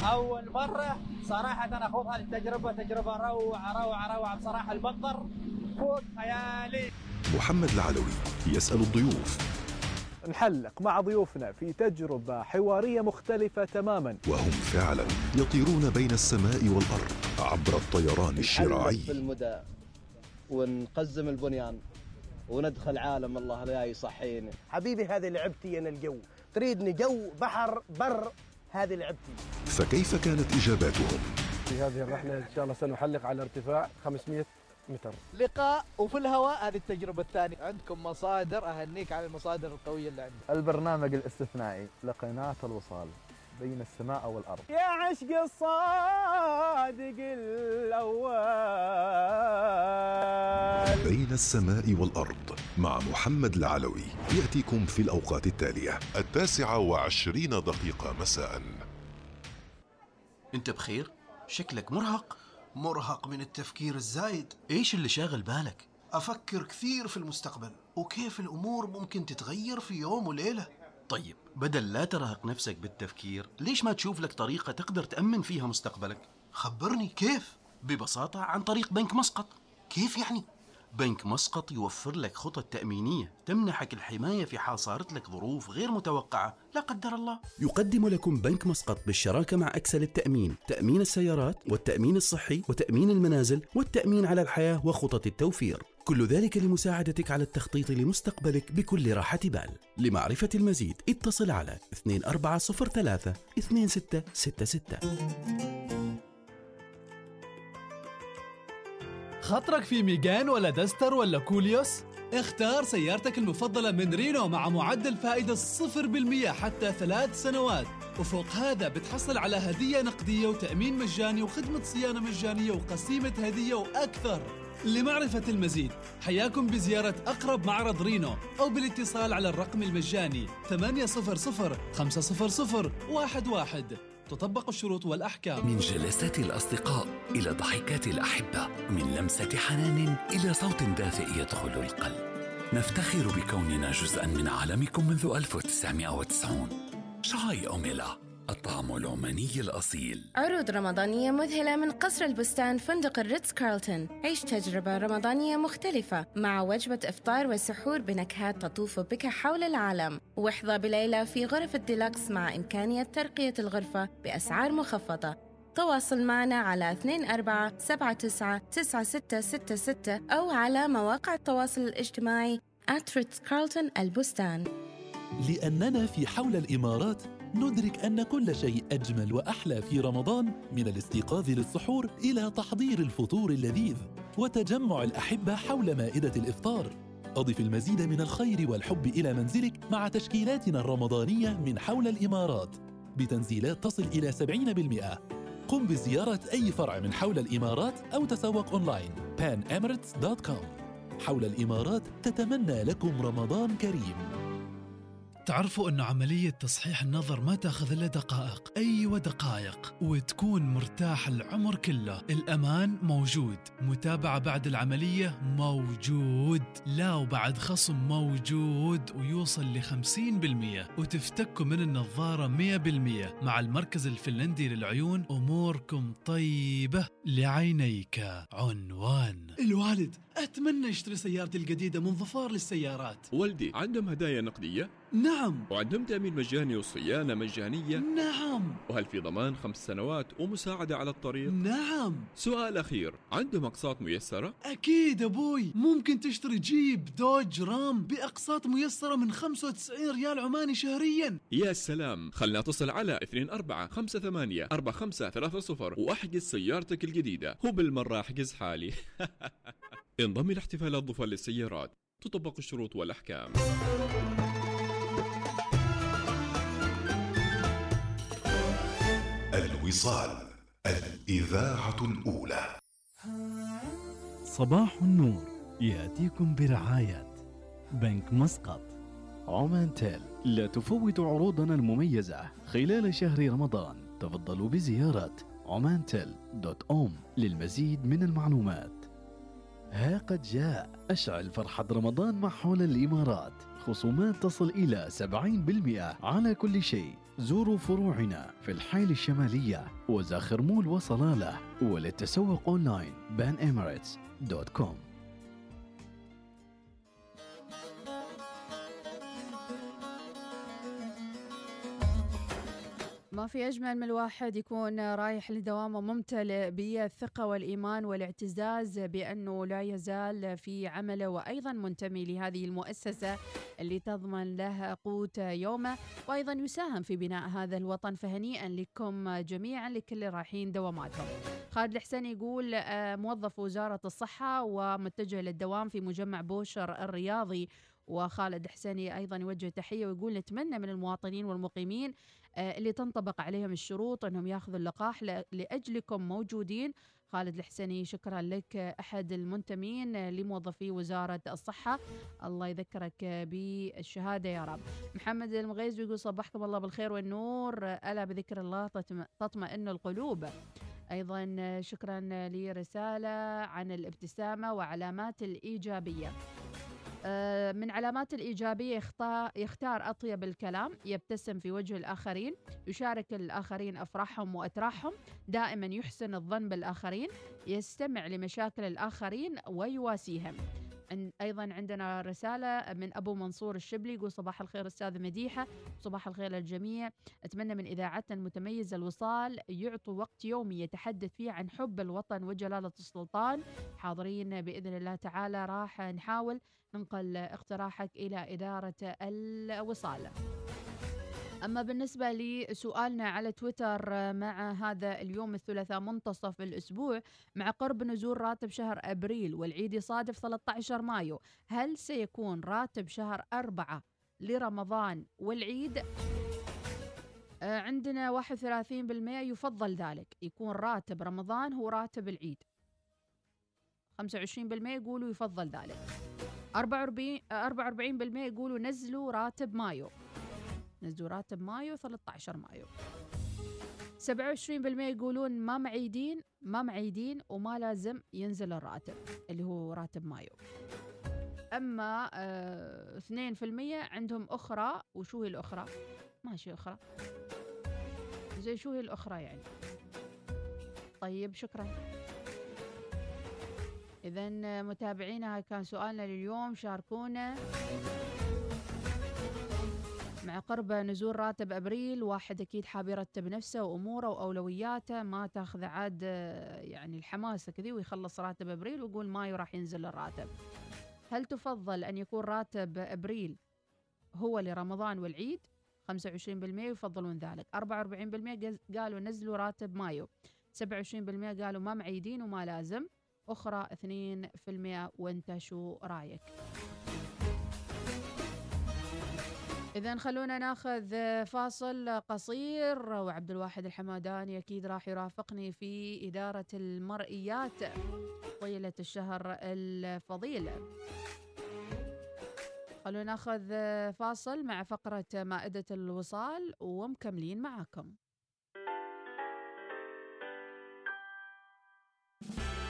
أول مرة صراحة أنا اخوض هذه التجربه تجربة روعة روعة روعة بصراحة. المنظر فوق خيالي. محمد العلوي يسأل الضيوف. نحلق مع ضيوفنا في تجربة حوارية مختلفة تماما. وهم فعلا يطيرون بين السماء والأرض عبر الطيران الشراعي. في المدى ونقزم البنيان وندخل عالم الله لا يصحيني. حبيبي هذه لعبتي أنا الجو. تريدني جو بحر بر هذه لعبتي. فكيف كانت إجاباتهم؟ في هذه الرحلة إن شاء الله سنحلق على ارتفاع 500 متر. لقاء وفي الهواء هذه التجربة الثانية. عندكم مصادر أهنيك على المصادر القوية اللي عندك البرنامج الاستثنائي لقناة الوصال. بين السماء والأرض. يا عشق الصادق الأول. بين السماء والأرض مع محمد العلوي. يأتيكم في الأوقات التالية. التاسعة وعشرين دقيقة مساء. أنت بخير؟ شكلك مرهق؟ مرهق من التفكير الزايد. إيش اللي شاغل بالك؟ أفكر كثير في المستقبل وكيف الأمور ممكن تتغير في يوم وليلة؟ طيب بدل لا ترهق نفسك بالتفكير ليش ما تشوف لك طريقة تقدر تأمن فيها مستقبلك؟ خبرني كيف؟ ببساطة عن طريق بنك مسقط. كيف يعني؟ بنك مسقط يوفر لك خطط تأمينية تمنحك الحماية في حال صارت لك ظروف غير متوقعة. لا قدر الله. يقدم لكم بنك مسقط بالشراكة مع أكسل التأمين تأمين السيارات والتأمين الصحي وتأمين المنازل والتأمين على الحياة وخطط التوفير. كل ذلك لمساعدتك على التخطيط لمستقبلك بكل راحة بال. لمعرفة المزيد اتصل على 2403 2666 خطرك في ميجان ولا دستر ولا كوليوس؟ اختار سيارتك المفضلة من رينو مع معدل فائدة 0% حتى ثلاث سنوات. وفوق هذا بتحصل على هدية نقدية وتأمين مجاني وخدمة صيانة مجانية وقسيمة هدية وأكثر. لمعرفة المزيد. حياكم بزيارة أقرب معرض رينو أو بالاتصال على الرقم المجاني 800 500 11 تطبق الشروط والأحكام. من جلسات الأصدقاء إلى ضحكات الأحبة من لمسة حنان إلى صوت دافئ يدخل القلب. نفتخر بكوننا جزءا من عالمكم منذ 1990 شاي أوميلا. الطعم العماني الأصيل. عروض رمضانية مذهلة من قصر البستان فندق الريتز كارلتون. عيش تجربة رمضانية مختلفة مع وجبة إفطار وسحور بنكهات تطوف بك حول العالم. واحظى بليلة في غرف الديلكس مع إمكانية ترقية الغرفة بأسعار مخفضة. تواصل معنا على 2479 أو على مواقع التواصل الاجتماعي at البستان. لأننا في حول الإمارات ندرك أن كل شيء أجمل وأحلى في رمضان من الاستيقاظ للسحور إلى تحضير الفطور اللذيذ وتجمع الأحبة حول مائدة الإفطار. أضف المزيد من الخير والحب إلى منزلك مع تشكيلاتنا الرمضانية من حول الإمارات. بتنزيلات تصل إلى 70% قم بزيارة أي فرع من حول الإمارات أو تسوق أونلاين. Panemirates.com حول الإمارات تتمنى لكم رمضان كريم. تعرفوا أنه عملية تصحيح النظر ما تأخذ إلا دقائق. أيوة دقائق. وتكون مرتاح العمر كله. الأمان موجود. متابعة بعد العملية موجود. لا وبعد خصم موجود. ويوصل ل 50% وتفتكوا من النظارة 100% مع المركز الفنلندي للعيون. أموركم طيبة لعينيك. عنوان. الوالد أتمنى يشتري سيارتي الجديدة من ظفار للسيارات. والدي عندهم هدايا نقدية؟ نعم. وعندهم تأمين مجاني وصيانة مجانية؟ نعم. وهل في ضمان خمس سنوات ومساعدة على الطريق؟ نعم. سؤال أخير عندهم أقساط ميسرة؟ أكيد أبوي. ممكن تشتري جيب دوج رام بأقساط ميسرة من 95 ريال عماني شهريا. يا سلام. خلنا اتصل على 2458 4530 وأحجز سيارتك الجديدة. وبالمرة أحجز حالي. انضم إلى احتفالات ظفر للسيارات تطبق الشروط والأحكام. الوصال الإذاعة الأولى. صباح النور يأتيكم برعاية بنك مسقط. عمان تيل لا تفوتوا عروضنا المميزة. خلال شهر رمضان تفضلوا بزيارة عمان تيل dot om للمزيد من المعلومات. ها قد جاء. أشعل فرحة رمضان مع حول الإمارات. خصومات تصل إلى 70% على كل شيء. زوروا فروعنا في الحيل الشمالية وزاخر مول وصلالة وللتسوق أونلاين. بان dot com. ما في أجمل من الواحد يكون رايح لدوامة ممتلئ بالثقة والإيمان والاعتزاز بأنه لا يزال في عمله وأيضا منتمي لهذه المؤسسة اللي تضمن له قوت يومه وأيضا يساهم في بناء هذا الوطن. فهنيئا لكم جميعا لكل رايحين دواماتهم خالد الحسين يقول آه، موظف وزارة الصحة ومتجه للدوام في مجمع بوشر الرياضي. وخالد حسيني أيضا يوجه تحية ويقول نتمنى من المواطنين والمقيمين اللي تنطبق عليهم الشروط إنهم ياخذوا اللقاح لأجلكم موجودين. خالد الحسيني شكرا لك. أحد المنتمين لموظفي وزارة الصحة. الله يذكرك بالشهادة يا رب. محمد المغيز يقول صبحكم الله بالخير والنور. ألا بذكر الله تطمئن القلوب. أيضا شكرا لرسالة عن الابتسامة وعلامات الإيجابية. آه، من علامات الإيجابية يختار أطيب الكلام يبتسم في وجه الآخرين يشارك الآخرين أفراحهم وأتراحهم دائما يحسن الظن بالآخرين يستمع لمشاكل الآخرين ويواسيهم. أيضا عندنا رسالة من أبو منصور الشبلي يقول صباح الخير أستاذ مديحة صباح الخير للجميع. أتمنى من إذاعتنا المتميزه الوصال يعطوا وقت يومي يتحدث فيه عن حب الوطن وجلالة السلطان. حاضرين بإذن الله تعالى راح نحاول ننقل اقتراحك إلى إدارة الوصال. أما بالنسبة لسؤالنا على تويتر مع هذا اليوم الثلاثاء منتصف الأسبوع مع قرب نزول راتب شهر أبريل والعيد يصادف 13 مايو هل سيكون راتب شهر أربعة لرمضان والعيد؟ آه، عندنا 31% يفضل ذلك يكون راتب رمضان هو راتب العيد. 25% يقولوا يفضل ذلك. 44 44% يقولوا نزلوا راتب مايو. نزلوا راتب مايو. 13 مايو 27% يقولون ما معيدين ما معيدين وما لازم ينزل الراتب اللي هو راتب مايو. أما آه 2% عندهم أخرى وشو هي الأخرى؟ ماشي أخرى. زي شو هي الأخرى يعني؟ طيب شكرا. إذا متابعينا كان سؤالنا لليوم شاركونا. مع قرب نزول راتب أبريل واحد أكيد حاب يرتب نفسه وأموره وأولوياته ما تاخذ عاد يعني الحماسة كذي ويخلص راتب أبريل ويقول مايو راح ينزل الراتب. هل تفضل أن يكون راتب أبريل هو لرمضان والعيد؟ 25% يفضلون ذلك، 44% قالوا نزلوا راتب مايو، 27% قالوا ما معيدين وما لازم، أخرى 2% وانت شو رأيك إذا خلونا ناخذ فاصل قصير وعبد الواحد الحماداني أكيد راح يرافقني في إدارة المرئيات طيلة الشهر الفضيل. خلونا ناخذ فاصل مع فقرة مائدة الوصال ومكملين معاكم.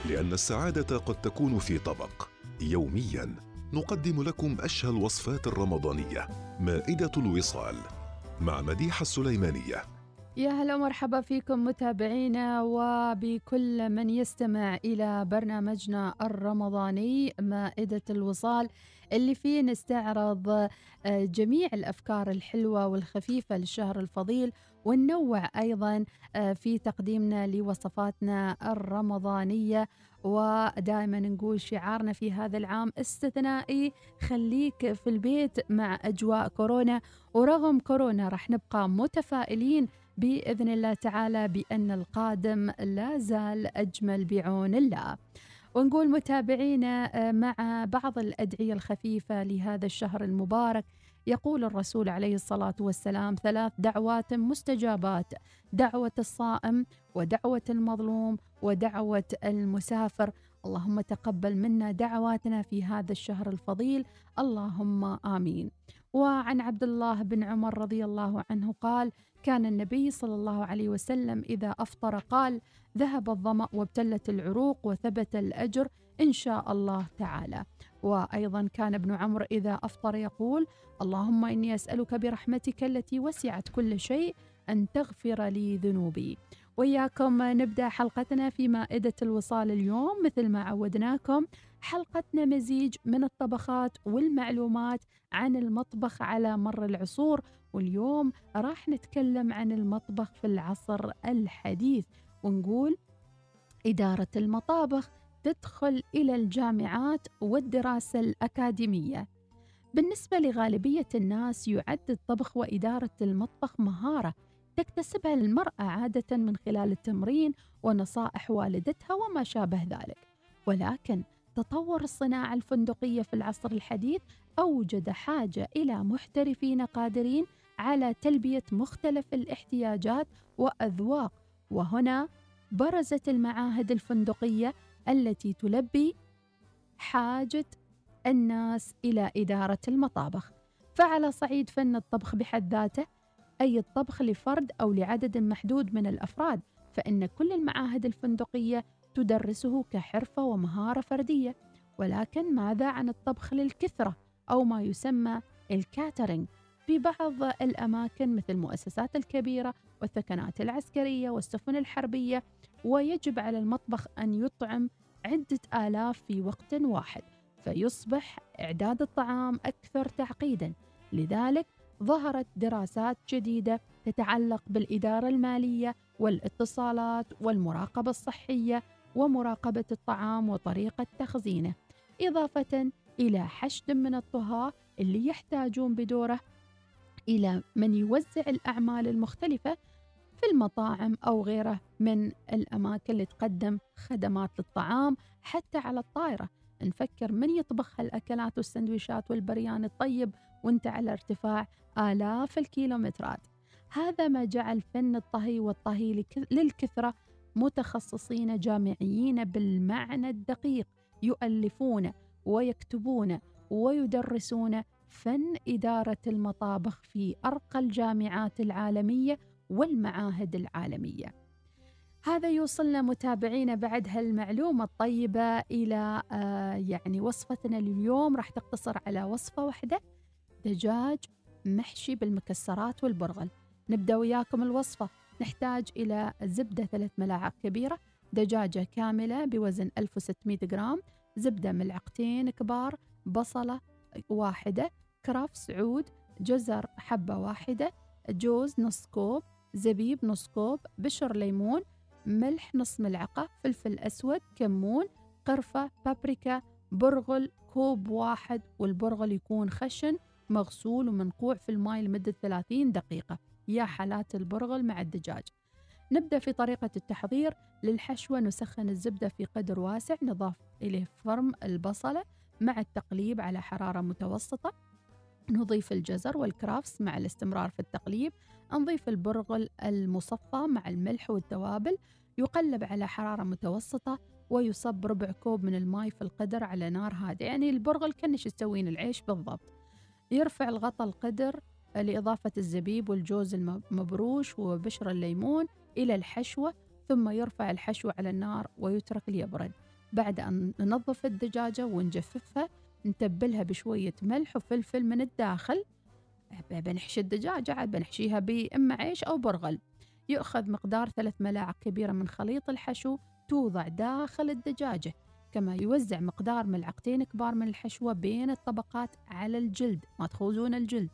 لأن السعادة قد تكون في طبق يوميا. نقدم لكم أشهى الوصفات الرمضانية مائدة الوصال مع مديحة السليمانية. يا هلا ومرحبا فيكم متابعينا وبكل من يستمع إلى برنامجنا الرمضاني مائدة الوصال اللي فيه نستعرض آه، جميع الأفكار الحلوة والخفيفة للشهر الفضيل وننوع أيضا آه، في تقديمنا لوصفاتنا الرمضانية. ودائما نقول شعارنا في هذا العام استثنائي خليك في البيت مع أجواء كورونا ورغم كورونا راح نبقى متفائلين بإذن الله تعالى بأن القادم لا زال أجمل بعون الله. ونقول متابعينا آه، مع بعض الأدعية الخفيفة لهذا الشهر المبارك يقول الرسول عليه الصلاة والسلام ثلاث دعوات مستجابات دعوة الصائم ودعوة المظلوم ودعوة المسافر. اللهم تقبل منا دعواتنا في هذا الشهر الفضيل. اللهم آمين. وعن عبد الله بن عمر رضي الله عنه قال كان النبي صلى الله عليه وسلم إذا أفطر قال ذهب الظمأ وابتلت العروق وثبت الأجر إن شاء الله تعالى. وأيضا كان ابن عمرو إذا أفطر يقول اللهم إني أسألك برحمتك التي وسعت كل شيء أن تغفر لي ذنوبي. وإياكم نبدأ حلقتنا في مائدة الوصال اليوم. مثل ما عودناكم حلقتنا مزيج من الطبخات والمعلومات عن المطبخ على مر العصور. واليوم راح نتكلم عن المطبخ في العصر الحديث ونقول إدارة المطابخ. تدخل إلى الجامعات والدراسة الأكاديمية. بالنسبة لغالبية الناس يعد الطبخ وإدارة المطبخ مهارة تكتسبها المرأة عادة من خلال التمرين ونصائح والدتها وما شابه ذلك. ولكن تطور الصناعة الفندقية في العصر الحديث أوجد حاجة إلى محترفين قادرين على تلبية مختلف الاحتياجات وأذواق. وهنا برزت المعاهد الفندقية التي تلبي حاجة الناس إلى إدارة المطابخ. فعلى صعيد فن الطبخ بحد ذاته أي الطبخ لفرد أو لعدد محدود من الأفراد فإن كل المعاهد الفندقية تدرسه كحرفة ومهارة فردية. ولكن ماذا عن الطبخ للكثرة أو ما يسمى الكاترينج؟ في بعض الأماكن مثل المؤسسات الكبيرة والثكنات العسكرية والسفن الحربية ويجب على المطبخ أن يطعم عدة آلاف في وقت واحد فيصبح إعداد الطعام أكثر تعقيدا. لذلك ظهرت دراسات جديدة تتعلق بالإدارة المالية والاتصالات والمراقبة الصحية ومراقبة الطعام وطريقة تخزينه إضافة إلى حشد من الطهاة اللي يحتاجون بدوره إلى من يوزع الأعمال المختلفة في المطاعم أو غيره من الأماكن اللي تقدم خدمات للطعام حتى على الطائرة نفكر من يطبخ هالأكلات والسندويشات والبريان الطيب وانت على ارتفاع آلاف الكيلومترات. هذا ما جعل فن الطهي والطهي للكثرة متخصصين جامعيين بالمعنى الدقيق يؤلفون ويكتبون ويدرسون فن إدارة المطابخ في أرقى الجامعات العالمية والمعاهد العالمية. هذا يوصلنا متابعينا بعد هالمعلومة الطيبة إلى آه يعني وصفتنا لليوم راح تقتصر على وصفة واحدة دجاج محشي بالمكسرات والبرغل. نبدأ وياكم الوصفة نحتاج إلى زبدة ثلاث ملاعق كبيرة دجاجة كاملة بوزن 1600 جرام زبدة ملعقتين كبار بصلة واحدة كرفس عود جزر حبة واحدة جوز نص كوب زبيب نص كوب بشر ليمون ملح نص ملعقة فلفل أسود كمون قرفة بابريكا برغل كوب واحد والبرغل يكون خشن مغسول ومنقوع في الماء لمدة 30 دقيقة. يا حالات البرغل مع الدجاج. نبدأ في طريقة التحضير. للحشوة نسخن الزبدة في قدر واسع نضاف إليه فرم البصلة مع التقليب على حرارة متوسطة. نضيف الجزر والكرافس مع الاستمرار في التقليب. نضيف البرغل المصفى مع الملح والتوابل يقلب على حرارة متوسطة ويصب ربع كوب من الماء في القدر على نار هادئة. يعني البرغل كأنش تسوين العيش بالضبط. يرفع الغطاء القدر لإضافة الزبيب والجوز المبروش وبشر الليمون إلى الحشوة ثم يرفع الحشو على النار ويترك ليبرد. بعد أن ننظف الدجاجة ونجففها نتبلها بشوية ملح وفلفل من الداخل بنحشي الدجاجة عاد بنحشيها بإما عيش أو برغل. يؤخذ مقدار ثلاث ملاعق كبيرة من خليط الحشو توضع داخل الدجاجة كما يوزع مقدار ملعقتين كبار من الحشوة بين الطبقات على الجلد. ما تخوزون الجلد.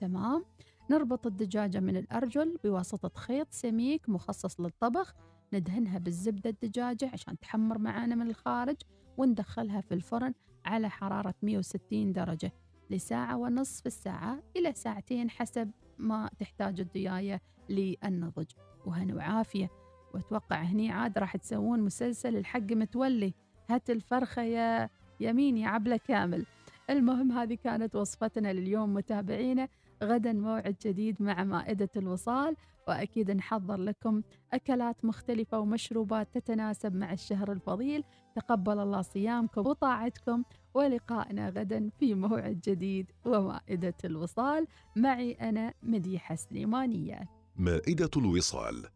تمام. نربط الدجاجة من الأرجل بواسطة خيط سميك مخصص للطبخ. ندهنها بالزبدة الدجاجة عشان تحمر معانا من الخارج وندخلها في الفرن على حرارة 160 درجة. لساعة ونصف الساعة إلى ساعتين حسب ما تحتاج الدياية للنضج. وهنا وعافية. وأتوقع هني عاد راح تسوون مسلسل الحق متولي. هات الفرخة يا يمين يا عبلة كامل. المهم هذه كانت وصفتنا لليوم متابعينا. غدا موعد جديد مع مائدة الوصال. وأكيد نحضر لكم أكلات مختلفة ومشروبات تتناسب مع الشهر الفضيل. تقبل الله صيامكم وطاعتكم. ولقائنا غدا في موعد جديد ومائدة الوصال. معي أنا مديحة سليمانية. مائدة الوصال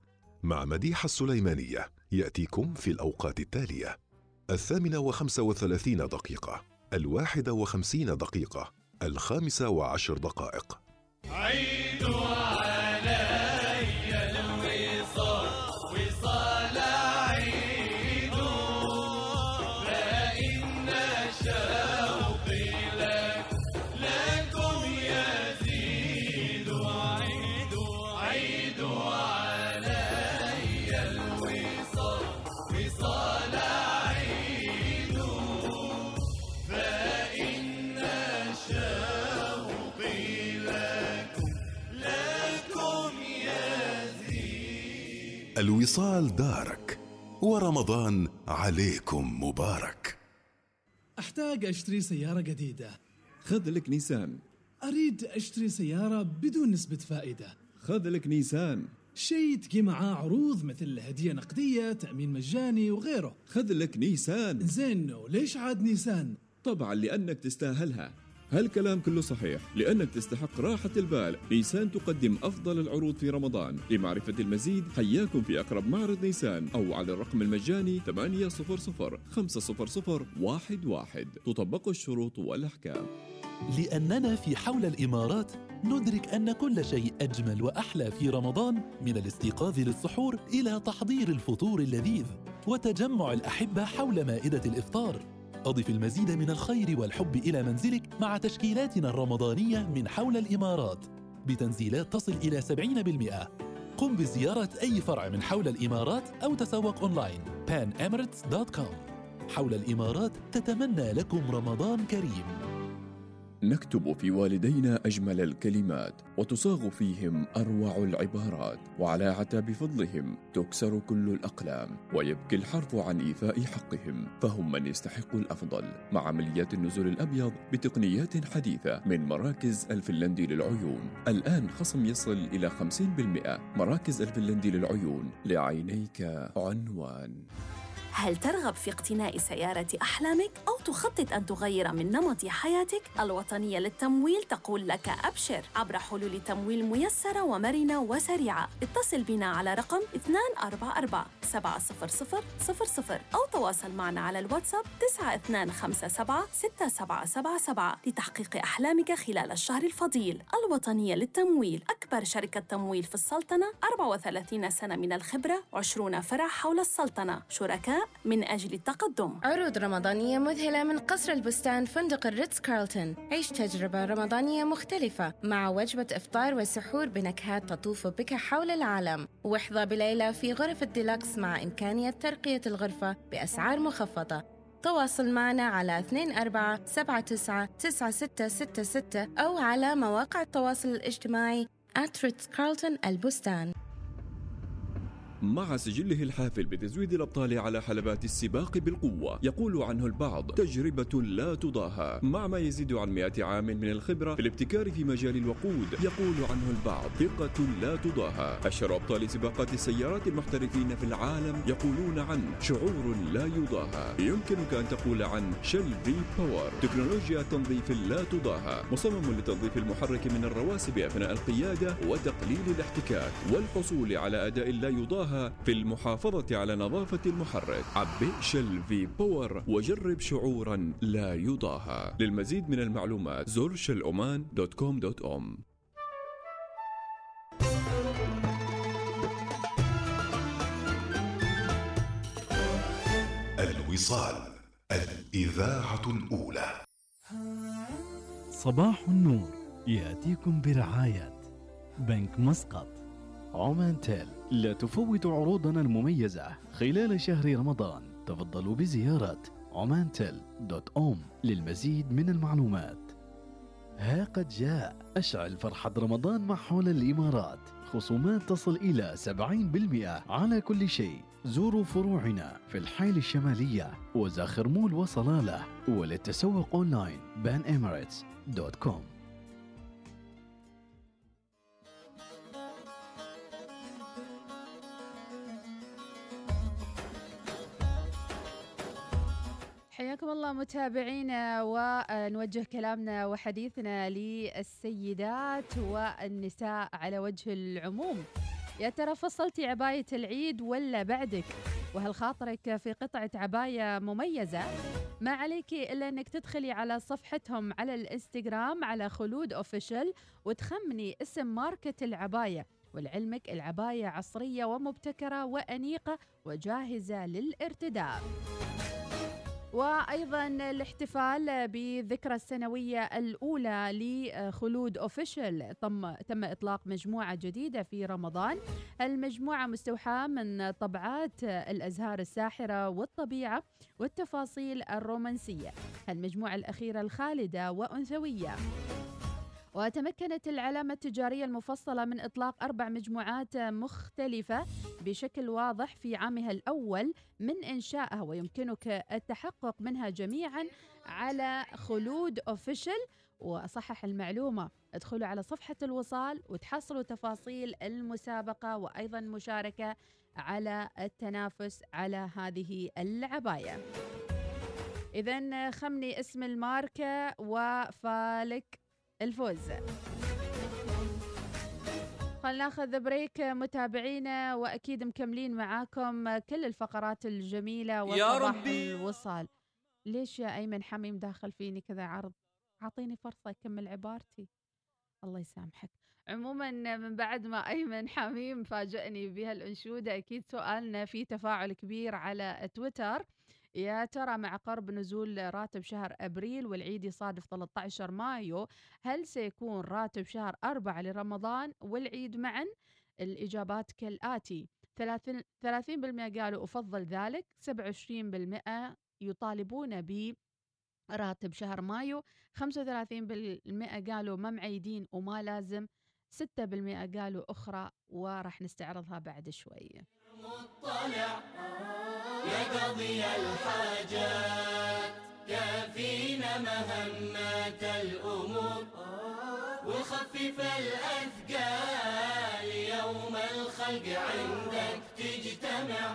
مع مديحة السليمانية. يأتيكم في الأوقات التالية. الثامنة وخمسة وثلاثين دقيقة. الواحدة وخمسين دقيقة. الخامسة وعشر دقائق. عيد علي الوصال دارك ورمضان عليكم مبارك. أحتاج أشتري سيارة جديدة. خذ لك نيسان. أريد أشتري سيارة بدون نسبة فائدة. خذ لك نيسان. شيء تجي معاه عروض مثل هدية نقدية تأمين مجاني وغيره. خذ لك نيسان. زين وليش عاد نيسان؟ طبعا لأنك تستاهلها. هالكلام كله صحيح؟ لأنك تستحق راحة البال. نيسان تقدم أفضل العروض في رمضان. لمعرفة المزيد حياكم في أقرب معرض نيسان أو على الرقم المجاني 800 500 11 تطبق الشروط والأحكام. لأننا في حول الإمارات ندرك أن كل شيء أجمل وأحلى في رمضان من الاستيقاظ للسحور إلى تحضير الفطور اللذيذ وتجمع الأحبة حول مائدة الإفطار. أضف المزيد من الخير والحب إلى منزلك مع تشكيلاتنا الرمضانية من حول الإمارات. بتنزيلات تصل إلى 70% قم بزيارة أي فرع من حول الإمارات أو تسوق أونلاين. Panemirates.com حول الإمارات تتمنى لكم رمضان كريم. نكتب في والدينا أجمل الكلمات وتصاغ فيهم أروع العبارات وعلى عتاب فضلهم تكسر كل الأقلام ويبكي الحرف عن إيفاء حقهم فهم من يستحق الأفضل مع عمليات النزول الأبيض بتقنيات حديثة من مراكز الفنلندي للعيون. الآن خصم يصل إلى 50% مراكز الفنلندي للعيون لعينيك عنوان. هل ترغب في اقتناء سيارة أحلامك أو تخطط أن تغير من نمط حياتك؟ الوطنية للتمويل تقول لك أبشر عبر حلول تمويل ميسرة ومرنة وسريعة. اتصل بنا على رقم 244 700 أو تواصل معنا على الواتساب 9257 6777 لتحقيق أحلامك خلال الشهر الفضيل. الوطنية للتمويل أكبر شركة تمويل في السلطنة 34 سنة من الخبرة 20 فرع حول السلطنة. شركاء من أجل التقدم. عروض رمضانية مذهلة من قصر البستان فندق الريتز كارلتون. عيش تجربة رمضانية مختلفة مع وجبة إفطار وسحور بنكهات تطوف بك حول العالم. واحظى بليلة في غرف الديلكس مع إمكانية ترقية الغرفة بأسعار مخفضة. تواصل معنا على 24 79 9666 أو على مواقع التواصل الاجتماعي at Ritz Carlton البستان. مع سجله الحافل بتزويد الأبطال على حلبات السباق بالقوة. يقول عنه البعض تجربة لا تضاهى. مع ما يزيد عن مئة عام من الخبرة في الابتكار في مجال الوقود يقول عنه البعض ثقة لا تضاهى. أشهر أبطال سباقات السيارات المحترفين في العالم يقولون عنه شعور لا يضاهى. يمكنك أن تقول عن شل في باور تكنولوجيا تنظيف لا تضاهى. مصمم لتنظيف المحرك من الرواسب أثناء القيادة وتقليل الاحتكاك والحصول على أداء لا يضاهى في المحافظة على نظافة المحرك. عبئ Shell V-Power وجرب شعوراً لا يضاهى. للمزيد من المعلومات زر Shell عمان dot com dot om. الوصال الإذاعة الأولى. صباح النور يأتيكم برعاية بنك مسقط. عمان تيل. لا تفوت عروضنا المميزة. خلال شهر رمضان تفضلوا بزيارة عمان تيل دوت أوم للمزيد من المعلومات. ها قد جاء أشعل فرحة رمضان مع حول الإمارات. خصومات تصل إلى 70% على كل شيء. زوروا فروعنا في الحيل الشمالية وزاخر مول وصلالة وللتسوق أونلاين بان دوت كوم حياكم الله متابعينا ونوجه كلامنا وحديثنا للسيدات والنساء على وجه العموم. يا ترى فصلتي عباية العيد ولا بعدك؟ وهل خاطرك في قطعة عباية مميزة؟ ما عليك إلا أنك تدخلي على صفحتهم على الإنستغرام على خلود أوفيشل وتخمني اسم ماركة العباية ولعلمك العباية عصرية ومبتكرة وأنيقة وجاهزة للارتداء. وأيضا الاحتفال بالذكرى السنوية الأولى لخلود اوفيشل تم تم إطلاق مجموعة جديدة في رمضان. المجموعة مستوحاة من طبعات الأزهار الساحرة والطبيعة والتفاصيل الرومانسية. المجموعه الأخيرة الخالدة وأنثوية. وتمكنت العلامة التجارية المفصلة من إطلاق أربع مجموعات مختلفة بشكل واضح في عامها الأول من إنشائها ويمكنك التحقق منها جميعا على خلود أوفيشل وأصحح المعلومة ادخلوا على صفحة الوصال وتحصلوا تفاصيل المسابقة وأيضا مشاركة على التنافس على هذه العباية. إذا خمني اسم الماركة وفالك الفوز. خلنا ناخذ بريك متابعينا وأكيد مكملين معاكم كل الفقرات الجميلة وصباح ربي. الوصال. ليش يا أيمن حميم داخل فيني كذا عرض؟ أعطيني فرصة أكمل عبارتي. الله يسامحك. عموما من بعد ما أيمن حميم فاجئني بهالأنشودة أكيد سؤالنا في تفاعل كبير على تويتر. يا ترى مع قرب نزول راتب شهر أبريل والعيد يصادف 13 مايو هل سيكون راتب شهر أربعة لرمضان والعيد معا؟ الإجابات كالآتي 30 30% قالوا أفضل ذلك 27% يطالبون ب راتب شهر مايو 35% قالوا ما معيدين وما لازم 6% قالوا أخرى وراح نستعرضها بعد شوية مطلع يقضي الحاجات كافينا مهمات الأمور. وخفف الأثقال يوم الخلق عندك تجتمع.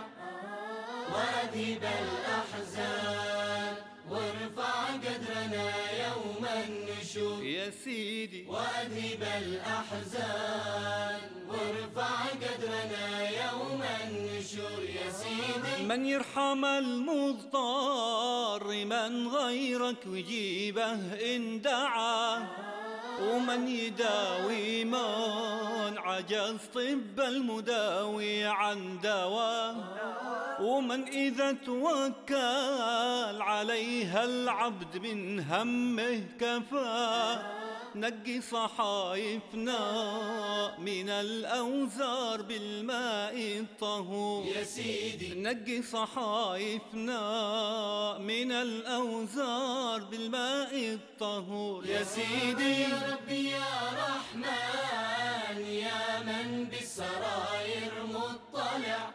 وأذهب الأحزان وارفع قدرنا يوم النشور. يا سيدي. وأذهب الأحزان. وارفع قدرنا يوم النشور يا سيدي. من يرحم المضطر من غيرك ويجيبه إن دعا. ومن يداوي من عجز طب المداوي عن دواء ومن إذا توكل عليها العبد من همه كفاه نقي صحايفنا من الأوزار بالماء الطهور. يا سيدي. نقي صحايفنا من الأوزار بالماء الطهور. يا سيدي. يا ربي يا رحمن يا من بالسراير مطلع.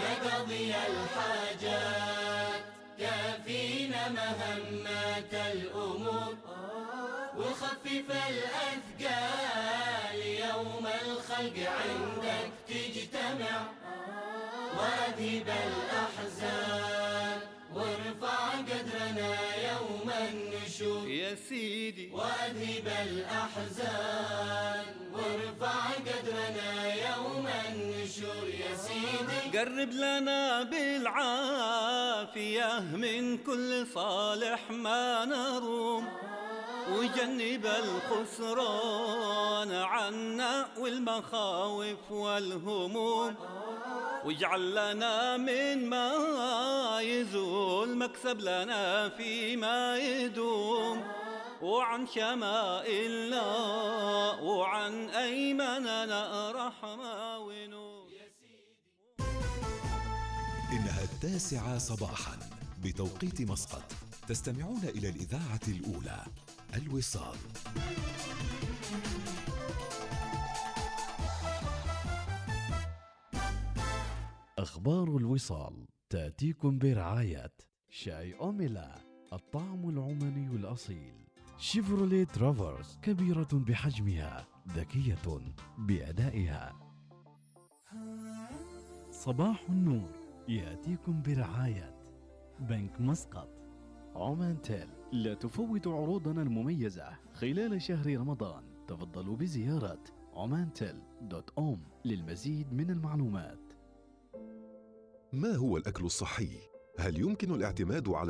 يقضي الحاجات كافينا مهمات وخفف الأثقال يوم الخلق عندك تجتمع. وأذهب الأحزان وارفع قدرنا يوم النشور يا سيدي. وأذهب الأحزان وارفع قدرنا يوم النشور يا سيدي. قرب لنا بالعافية من كل صالح ما نروم. وجنب الخسران عنا والمخاوف والهموم. واجعل لنا من ما يزول مكسب لنا فيما يدوم. وعن شمائلنا وعن أيماننا رحمة ونور. إنها التاسعة صباحا بتوقيت مسقط. تستمعون إلى الإذاعة الأولى. الوصال. أخبار الوصال تأتيكم برعاية شاي أوميلا الطعم العماني الأصيل. شيفروليه ترافرس كبيرة بحجمها ذكية بأدائها. صباح النور يأتيكم برعاية. بنك مسقط عمان تيل. لا تفوت عروضنا المميزة خلال شهر رمضان تفضلوا بزيارة عمان تيل دوت أوم للمزيد من المعلومات ما هو الأكل الصحي؟ هل يمكن الاعتماد على